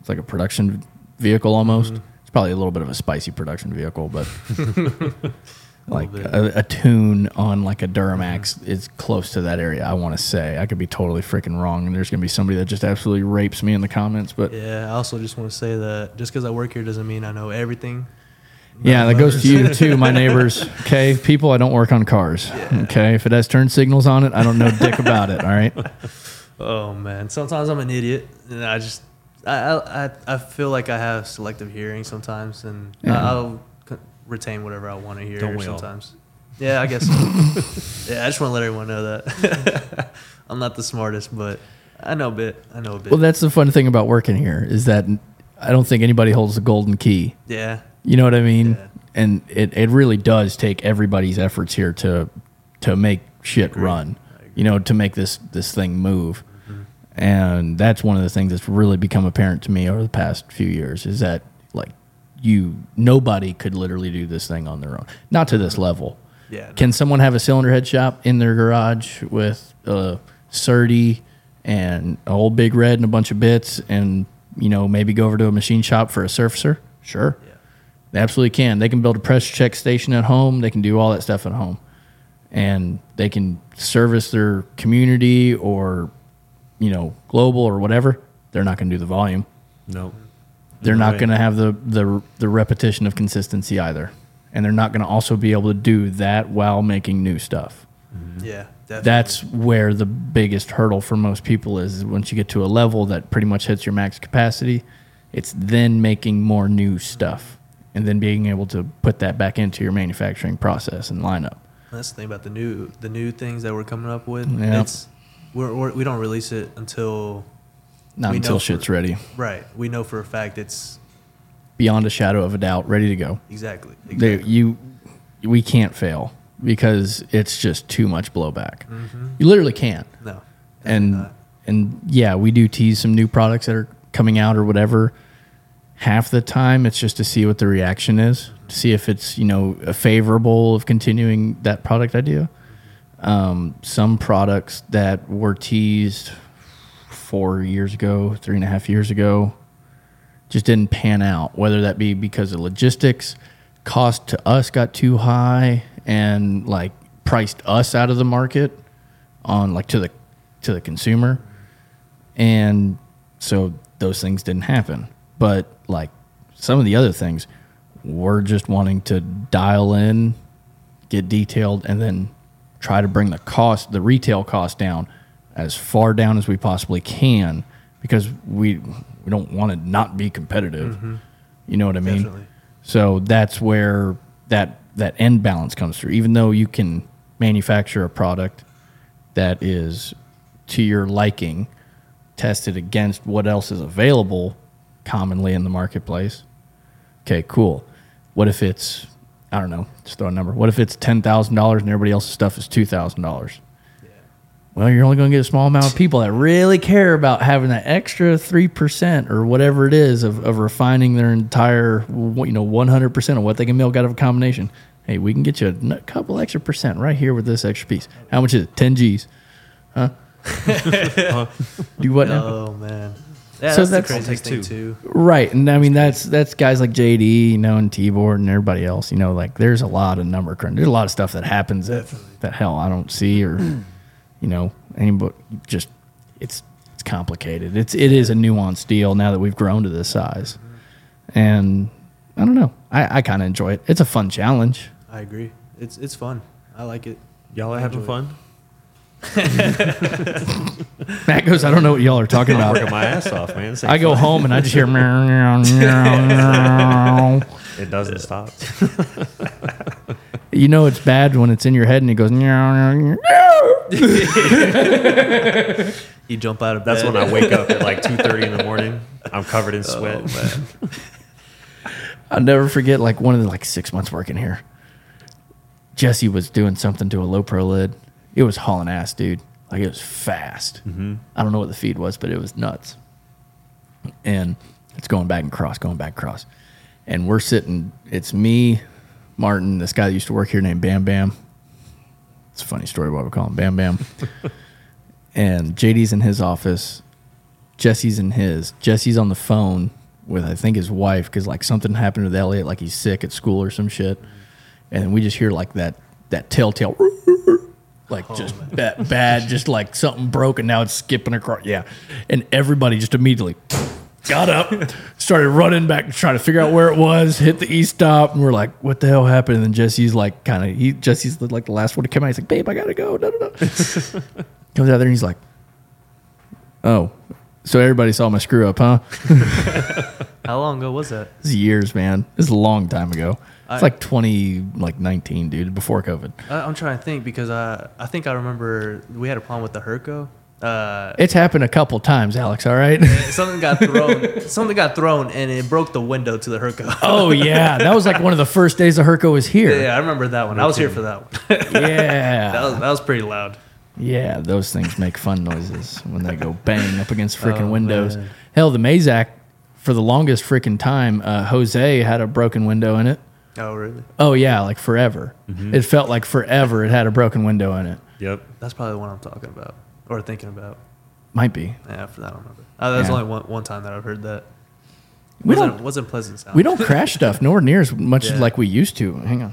it's like a production vehicle almost. It's probably a little bit of a spicy production vehicle, but like a, a tune on like a Duramax is close to that area. I want to say I could be totally freaking wrong, and there's gonna be somebody that just absolutely rapes me in the comments. But yeah, Yeah. I also just want to say that just because I work here doesn't mean I know everything. Yeah, that goes to you too, my neighbors. Okay, people, I don't work on cars. Okay, if it has turn signals on it, I don't know dick about it. All right. Oh man, sometimes I'm an idiot, and I just I I, I- feel like I have selective hearing sometimes, and Yeah. I'll retain whatever I want to hear Don't we all? sometimes. Yeah, I guess. so. yeah, I just want to let everyone know that I'm not the smartest, but I know a bit. I know a bit. Well, that's the fun thing about working here is that I don't think anybody holds the golden key. yeah, You know what I mean? Yeah. And it, it really does take everybody's efforts here to to make shit run. You know, to make this this thing move. And that's one of the things that's really become apparent to me over the past few years is that like you nobody could literally do this thing on their own. Not to this level. yeah. Can someone have a cylinder head shop in their garage with a Serdi and a old big red and a bunch of bits and, you know, maybe go over to a machine shop for a surfacer? Sure. Yeah. They absolutely can. They can build a pressure check station at home. They can do all that stuff at home. And they can service their community or, you know, global or whatever. They're not going to do the volume. Nope. They're not going to have the, the the repetition of consistency either, and they're not going to also be able to do that while making new stuff. Mm-hmm. Yeah. Definitely. That's where the biggest hurdle for most people is, is once you get to a level that pretty much hits your max capacity, it's then making more new stuff and then being able to put that back into your manufacturing process and lineup. That's the thing about the new the new things that we're coming up with. Yeah. It's we're, we're we don't release it until Not until shit's for- ready. right. We know for a fact it's Beyond a shadow of a doubt, ready to go. exactly. They, you, we can't fail because it's just too much blowback. Mm-hmm. You literally can't. no. and not. and yeah, we do tease some new products that are coming out or whatever. Half the time, it's just to see what the reaction is, to see if it's you know favorable of continuing that product idea. Um, some products that were teased four years ago, three and a half years ago, just didn't pan out. Whether that be because of logistics, cost to us got too high, and like priced us out of the market on like to the to the consumer, and so those things didn't happen. But like some of the other things, we're just wanting to dial in, get detailed, and then try to bring the cost, the retail cost down as far down as we possibly can because we we don't want to not be competitive. Mm-hmm. You know what I mean? Definitely. So that's where that that end balance comes through. Even though you can manufacture a product that is to your liking, tested against what else is available commonly in the marketplace. Okay, cool. What if it's I don't know, just throw a number. What if it's ten thousand dollars and everybody else's stuff is two thousand dollars? Well, you're only going to get a small amount of people that really care about having that extra three percent or whatever it is of, of refining their entire, you know, one hundred percent of what they can milk out of a combination. Hey, we can get you a couple extra percent right here with this extra piece. How much is it? Ten G's, huh? Do what now? Oh man. Yeah, So that's, that's- the craziest thing too. Right, and I mean that's that's guys like JD, you know, and T-board and everybody else. You know, like there's a lot of number crunch. There's a lot of stuff that happens that that hell I don't see or, you know, anybody just it's it's complicated. It's it is a nuanced deal now that we've grown to this size, and I don't know. I I kind of enjoy it. It's a fun challenge. I agree. It's it's fun. I like it. Y'all are having Enjoy fun? Matt goes, I don't know what y'all are talking I'm about. working my ass off, man. This ain't I go fun. home and I just hear meow, meow, meow, meow. It doesn't stop. You know it's bad when it's in your head and it goes meow, meow, meow. You jump out of bed. That's when I wake up at like two thirty in the morning. I'm covered in oh, sweat. Oh, man. I'll never forget like one of the like six months working here. Jesse was doing something to a low pro lid. It was hauling ass, dude. Like it was fast. Mm-hmm. I don't know what the feed was, but it was nuts. And it's going back and cross, going back and cross. And we're sitting, it's me, Martin, this guy that used to work here named Bam Bam. It's a funny story why we call him Bam Bam. and JD's in his office. Jesse's in his. Jesse's on the phone with I think his wife because like something happened with Elliot, like he's sick at school or some shit, and we just hear like that that telltale, like just bad, bad, just like something broke and now it's skipping across. Yeah, and everybody just immediately got up, started running back, trying to figure out where it was, hit the e stop, and we're like, "What the hell happened?" And then Jesse's like, kind of, he Jesse's the, like the last one to come out. He's like, "Babe, I gotta go." No, no, no. Comes out there and he's like, "Oh." So everybody saw my screw up, huh? How long ago was that? This is years, man. This is a long time ago. It's I- like twenty, like nineteen, dude, before COVID. I, I'm trying to think because I I think I remember we had a problem with the Hurco. Uh, It's happened a couple times, Alex. All right. something got thrown. something got thrown and it broke the window to the Hurco. oh yeah, that was like one of the first days the Hurco was here. yeah, I remember that one. I was here for that one. Yeah, that was that was pretty loud. yeah. Those things make fun noises when they go bang up against freaking Oh, windows. man. Hell, the Mazak for the longest freaking time, uh, Jose had a broken window in it. Oh really? Oh yeah, like forever. Mm-hmm. It felt like forever. It had a broken window in it. Yep. That's probably the one I'm talking about or thinking about. Might be. Yeah, for that I don't remember. Uh, that's Yeah. only one one time that I've heard that. We wasn't don't- wasn't pleasant sound. We don't crash stuff nowhere near as much Yeah. like we used to. Hang on.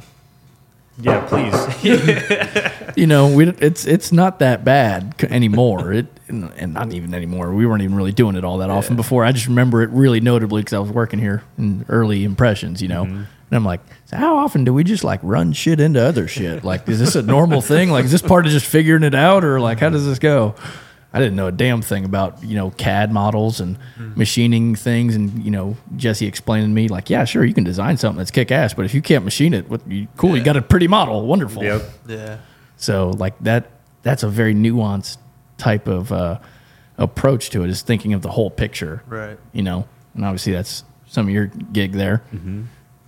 Yeah, please. you know, we it's it's not that bad anymore. It and and not even anymore. We weren't even really doing it all that often before. I just remember it really notably because I was working here in early impressions. You know, and I'm like, so how often do we just like run shit into other shit? Like, is this a normal thing? Like, is this part of just figuring it out, or like, how does this go? I didn't know a damn thing about you know CAD models and machining things, and you know Jesse explained to me like, yeah, sure, you can design something that's kick ass, but if you can't machine it, what you, cool, you got a pretty model, wonderful. yep. Yeah. So like that that's a very nuanced type of uh, approach to it is thinking of the whole picture. Right. You know, and obviously that's some of your gig there.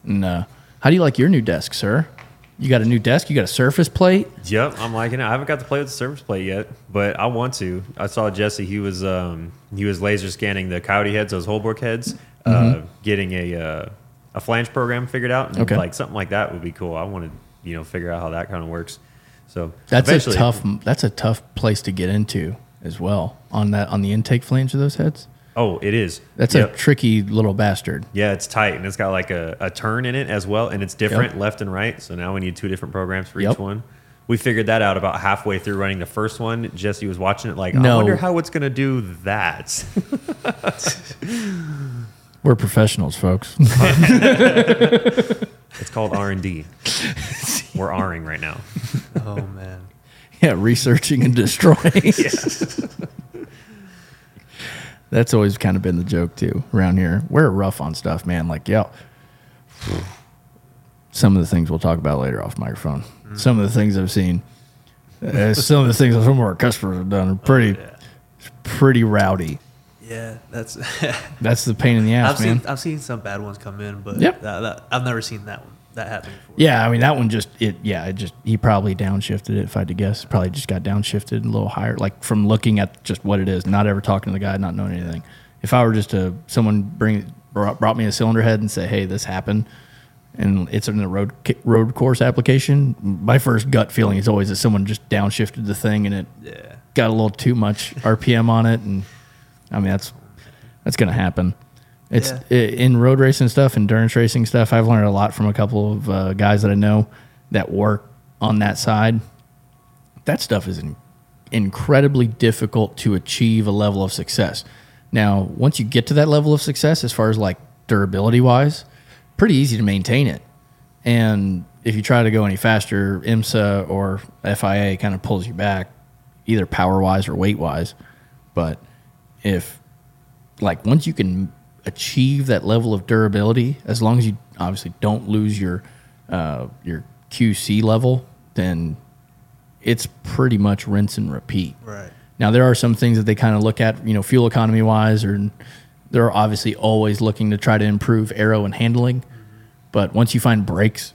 And uh, how do you like your new desk, sir? You got a new desk. You got a Surface plate. Yep, I'm liking it. I haven't got to play with the surface plate yet, but I want to. I saw Jesse. He was um, he was laser scanning the coyote heads, those Holbrook heads, uh, getting a uh, a flange program figured out. And Okay. like something like that would be cool. I want to you know figure out how that kind of works. So That's a tough. That's a tough place to get into as well on that on the intake flange of those heads. Oh, it is. That's Yep. a tricky little bastard. Yeah, it's tight and it's got like a, a turn in it as well, and it's different left and right. So now we need two different programs for Yep. each one. We figured that out about halfway through running the first one. Jesse was watching it like, I wonder how it's going to do that. We're professionals, folks. it's called R and D. We're Ring right now. Oh man. yeah, researching and destroying. That's always kind of been the joke too around here. We're rough on stuff, man. Like, yo, some of the things we'll talk about later off microphone. Some of the things I've seen, uh, some of the things some of our customers have done are pretty, Yeah. pretty rowdy. Yeah, that's. That's the pain in the ass, I've man. seen I've seen some bad ones come in, but Yep. that, that, I've never seen that one that happen before. Yeah, I mean that one just it. Yeah, it just he probably downshifted it. If I had to guess, probably just got downshifted a little higher. Like from looking at just what it is, not ever talking to the guy, not knowing anything. If I were just to someone bring brought, brought me a cylinder head and say, "Hey, this happened," and it's in a road road course application, my first gut feeling is always that someone just downshifted the thing and it Yeah. got a little too much RPM on it, and I mean that's that's gonna happen. It's Yeah. i in road racing stuff, endurance racing stuff. I've learned a lot from a couple of uh, guys that I know that work on that side. That stuff is in, incredibly difficult to achieve a level of success. Now, once you get to that level of success, as far as like durability wise, pretty easy to maintain it. And if you try to go any faster, IMSA or FIA kind of pulls you back, either power wise or weight wise. But if like once you can achieve that level of durability, as long as you obviously don't lose your uh, your QC level, then it's pretty much rinse and repeat. Right. Now there are some things that they kind of look at, you know, fuel economy wise, or they're obviously always looking to try to improve aero and handling. But once you find brakes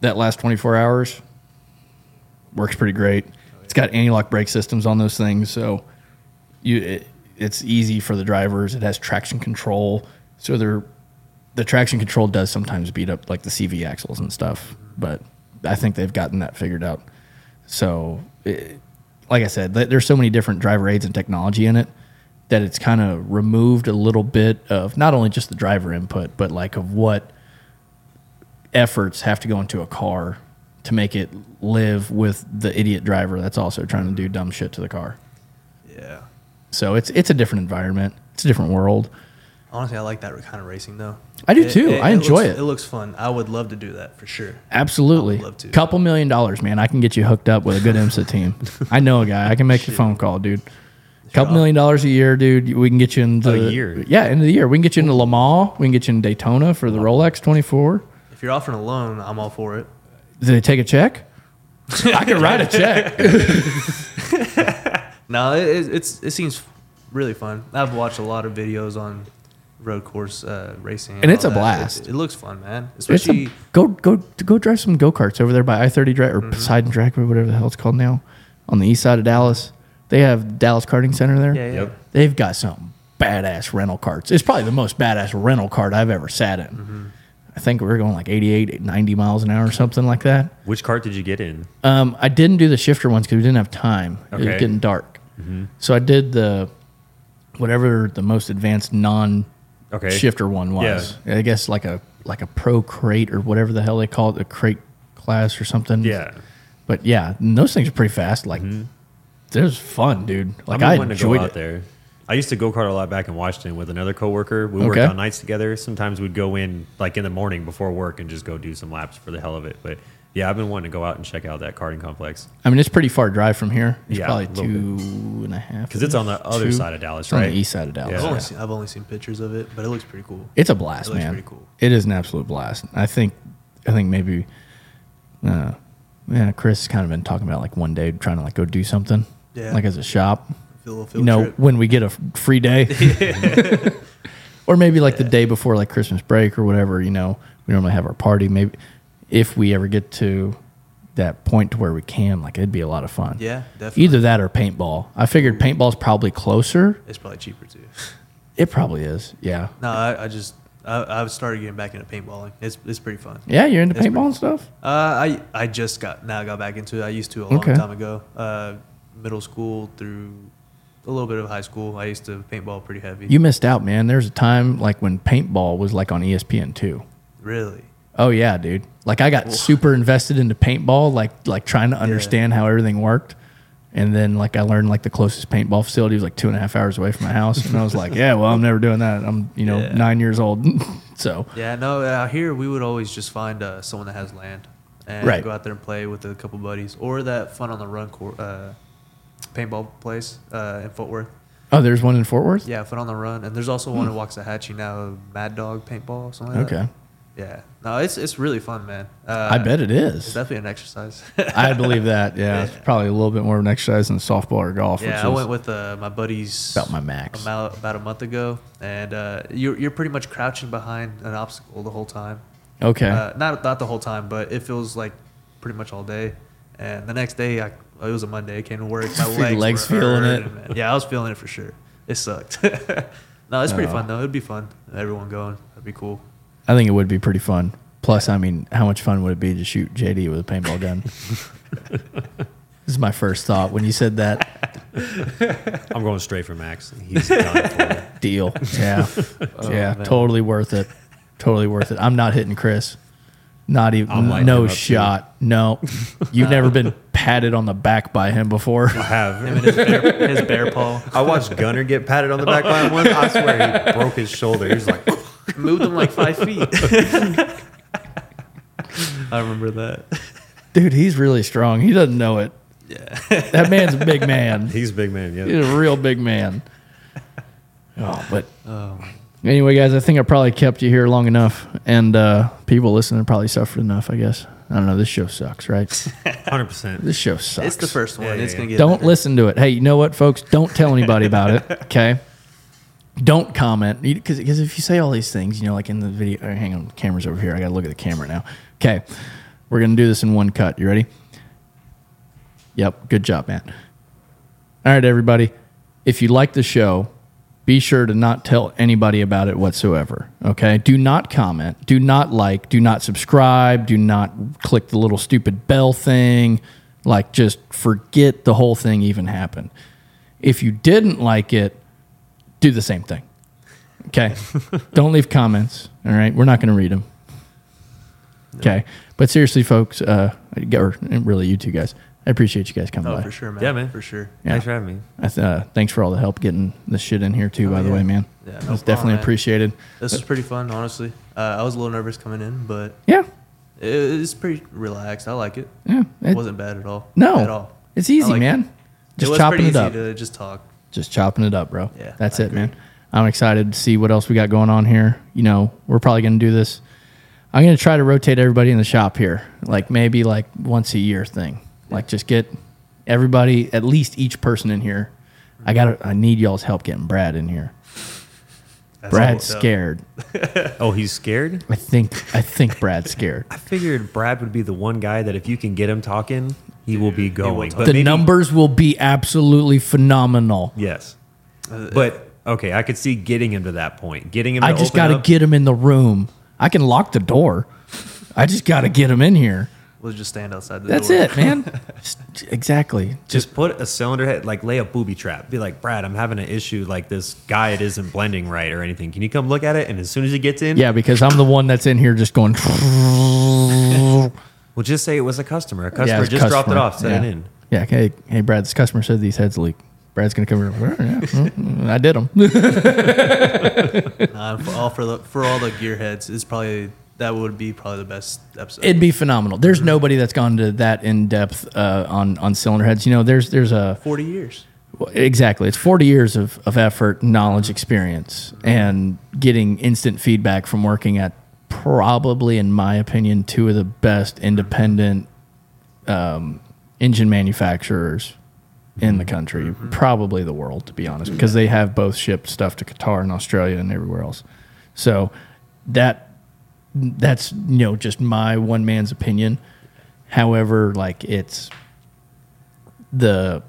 that last 24 hours, works pretty great. It's got anti-lock brake systems on those things, so you it, it's easy for the drivers. It has traction control, so they're the traction control does sometimes beat up like the CV axles and stuff, but I think they've gotten that figured out. So, it, like I said, th- there's so many different driver aids and technology in it that it's kind of removed a little bit of not only just the driver input, but like of what efforts have to go into a car to make it live with the idiot driver that's also trying to do dumb shit to the car. Yeah. So it's it's a different environment. It's a different world. Honestly, I like that kind of racing though. I do too. I enjoy looks, it. It looks fun. I would love to do that for sure. Absolutely. I would love to. Couple million dollars, man. I can get you hooked up with a good IMSA team. I know a guy. I can make a phone call, dude. Couple million dollars a year, dude. We can get you into A year? Yeah, end of the year. We can get you into Le Mans. We can get you in Daytona for the Rolex 24. If you're offering a loan, I'm all for it. Do they take a check? I can write a check. No, it, it, it's it seems really fun. I've watched a lot of videos on road course uh, racing, And it's a that. blast. It, it looks fun, man. Especially a, go go go drive some go karts over there by I thirty drive or Mm-hmm. Poseidon Track or whatever the hell it's called now, on the east side of Dallas. They have Dallas Karting Center there. yeah, yeah. Yep. They've got some badass rental carts. It's probably the most badass rental cart I've ever sat in. Mm-hmm. I think we were going like 88, 90 miles an hour or something like that. Which cart did you get in? Um, I didn't do the shifter ones because we didn't have time. Okay. It was getting dark. So I did the whatever the most advanced non Okay. shifter one was. I guess like a like a pro crate or whatever the hell they call it, the crate class or something. Yeah. But yeah, those things are pretty fast. Like, mm-hmm. it was fun, dude. Like, I been to go enjoyed out it. there. I used to go kart a lot back in Washington with another coworker. We worked on nights together. Sometimes we'd go in like in the morning before work and just go do some laps for the hell of it. But yeah, I've been wanting to go out and check out that karting complex I mean, it's pretty far drive from here. It's Yeah, probably a little two and a half. because it's on the other Two. side of Dallas, It's on right? the east side of Dallas. Yeah. I've, Yeah. only seen, I've only seen pictures of it, but it looks pretty cool. It's a blast, It looks man. pretty cool. It is an absolute blast. I think, I think maybe, uh, yeah, Chris has kind of been talking about like one day trying to like go do something, Yeah. like as a shop. Feel a little You know, trip. when we get a f- free day, or maybe like the day before like Christmas break or whatever. You know, we normally have our party. Maybe if we ever get to that point to where we can, like it'd be a lot of fun. Yeah, definitely. Either that or paintball. I figured paintball's probably closer. It's probably cheaper too. It probably is. Yeah. No, I, I just I, I've started getting back into paintballing. It's it's pretty fun. Yeah, you're into It's paintball and stuff. Uh, I I just got now got back into it. I used to a long Okay. time ago. Uh, middle school through a little bit of high school. I used to paintball pretty heavy. You missed out, man. There's a time like when paintball was like on ESPN two. really? Oh yeah, dude. Like I got super invested into paintball, like like trying to understand how everything worked. And then like I learned like the closest paintball facility was like two and a half hours away from my house. And I was like, Yeah, well I'm never doing that. I'm, you know, Yeah. nine years old. so Yeah. No. Out here we would always just find uh, someone that has land and Right. go out there and play with a couple buddies, or that fun on the run court, uh, paintball place uh, in Fort Worth. Oh, there's one in Fort Worth? Yeah, fun on the run, and there's also one in Waxahachie now, Mad Dog Paintball, something like Hmm. Okay. that. Yeah. No, it's it's really fun, man. Uh, I bet it It's definitely an exercise. I believe that. Yeah, It's probably a little bit more of an exercise than softball or golf. Yeah, I is went with uh, my buddies about my max. about, about a month ago, and uh, you're you're pretty much crouching behind an obstacle the whole time. Okay. Uh, not not the whole time, but it feels like pretty much all day. And the next day, I, it was a Monday. I came to work. My legs, legs feeling it? Yeah, I was feeling it for sure. It sucked. no, it's pretty fun though. It'd be fun. Everyone going. That'd be cool. I think it would be pretty fun. Plus, I mean, how much fun would it be to shoot JD with a paintball gun? this is my first thought when you said that. I'm going straight for Max. He's done for me. Deal. Yeah. Oh, yeah. man. Totally worth it. Totally worth it. I'm not hitting Chris. Not I'll even. light him No up, too. shot. No. You've never been patted on the back by him before. I have. Him and his bear, his bear paw. I watched Gunner get patted on the back by him once. I swear he broke his shoulder. He was like, Moved him like five feet. I remember that. Dude, he's really strong. He doesn't know it. Yeah. That man's a big man. he's a big man. Yeah. He's a real big man. Oh, but Oh, Anyway, guys, I think I probably kept you here long enough, and uh, people listening probably suffered enough. I guess I don't know. This show sucks, right? 100%. This show sucks. it's the first one. Yeah, yeah, it's gonna yeah. get. Don't better. listen to it. Hey, you know what, folks? Don't tell anybody about it. Okay. Don't comment because if you say all these things, you know, like in the video. uh, Hang on, camera's over here. I got to look at the camera now. Okay, we're gonna do this in one cut. You ready? Yep. Good job, man. All right, everybody. If you like the show, be sure to not tell anybody about it whatsoever. Okay? Do not comment. Do not like. Do not subscribe. Do not click the little stupid bell thing. Like, just forget the whole thing even happened. If you didn't like it, do the same thing. Okay? Don't leave comments. All right? We're not going to read them. Okay? But seriously, folks, uh, or really you two guys, I appreciate you guys coming Oh, by. for sure, man. Yeah, man. For sure. Yeah. Thanks for having me. I th- uh, thanks for all the help getting this shit in here too. Oh, by the way, man, Yeah, no it's problem, definitely man. appreciated. This was pretty fun, honestly. Uh, I was a little nervous coming in, but Yeah, it, it's pretty relaxed. I like it. yeah. It It, wasn't bad at all. no, at all. it's easy, like man. it. Just it was chopping pretty it easy up. to just talk. Just chopping it up, bro. Yeah, that's I it, agree. man. I'm excited to see what else we got going on here. You know, we're probably gonna do this. I'm gonna try to rotate everybody in the shop here, like maybe like once a year thing. Like just get everybody, at least each person in here. I got. to I need y'all's help getting Brad in here. That's Brad's all. scared. Oh, he's scared? I think. I think Brad's scared. I figured Brad would be the one guy that if you can get him talking, he will be going. talk. But the maybe- numbers will be absolutely phenomenal. Yes. Uh, But okay, I could see getting him to that point. Getting him. To I just got to get him in the room. I can lock the door. I just got to get him in here. We'll just stand outside the That's door. it, man. Exactly. Just put a cylinder head, like lay a booby trap. Be like, Brad, I'm having an issue. Like this guy, it isn't blending right or anything. Can you come look at it? And as soon as he gets in, Yeah, because I'm the one that's in here just going. Well, just say it was a customer. A customer it's just dropped it off, set yeah. it in. Yeah. Hey, hey, Brad. This customer said these heads leak. Brad's gonna come over. "Well, yeah, well, I did them. Nah, for all for the for all the gearheads, it's probably that would be probably the best episode. It'd be phenomenal. There's nobody that's gone to that in depth uh, on on cylinder heads. You know, there's there's a Forty years. Well, Exactly. It's 40 years of, of effort, knowledge, experience, and getting instant feedback from working at probably, in my opinion, two of the best independent um, engine manufacturers in the country, probably the world, to be honest, because they have both shipped stuff to Qatar and Australia and everywhere else. So that that's you know just my one man's opinion. However, like it's the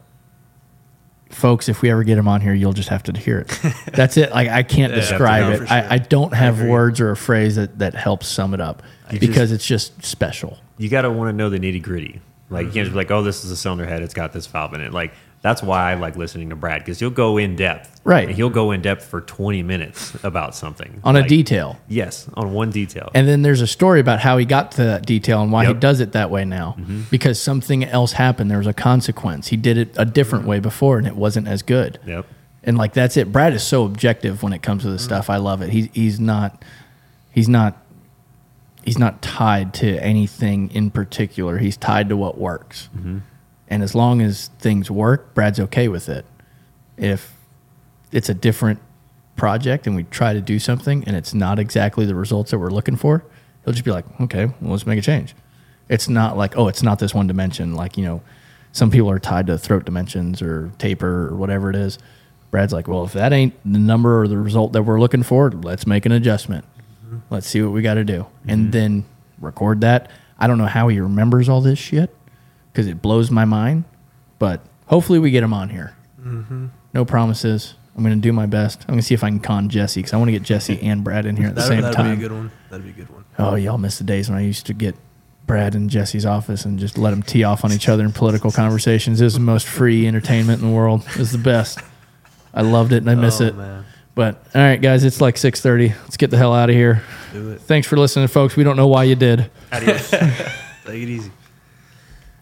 folks if we ever get them on here you'll just have to hear it that's it like i can't describe it sure. I, I don't have words or a phrase that, that helps sum it up because it's just special You got to want to know the nitty gritty. Like you can't just be like, oh, this is a cylinder head. It's got this valve in it. Like that's why I like listening to Brad because he'll go in depth. Right. He'll go in depth for 20 minutes about something on a detail Yes, on one detail. and then there's a story about how he got to that detail and why he does it that way now mm-hmm. because something else happened there was a consequence he did it a different mm-hmm. way before and it wasn't as good yep. and like that's it. Brad is so objective when it comes to this mm-hmm. stuff. I love it. He's he's not he's not he's not tied to anything in particular. He's tied to what works. And as long as things work, Brad's okay with it. If it's a different project and we try to do something and it's not exactly the results that we're looking for, he'll just be like, okay, well, let's make a change. It's not like, oh, it's not this one dimension. Like, you know, some people are tied to throat dimensions or taper or whatever it is. Brad's like, well, if that ain't the number or the result that we're looking for, let's make an adjustment. Mm-hmm. Let's see what we got to do. And mm-hmm. then record that. I don't know how he remembers all this shit because it blows my mind, but hopefully we get him on here. Mm-hmm. No promises. I'm going to do my best. I'm going to see if I can con Jesse because I want to get Jesse and Brad in here at the That, same that'd time. be a good one. That'd be a good one. Oh, y'all miss the days when I used to get Brad in Jesse's office and just let them tee off on each other in political conversations. It was the most free entertainment in the world. It was the best. I loved it and I miss oh, it. man. But all right, guys, it's like 6:30. Let's get the hell out of here. Do it. Thanks for listening, folks. We don't know why you did. Adios. Take it easy.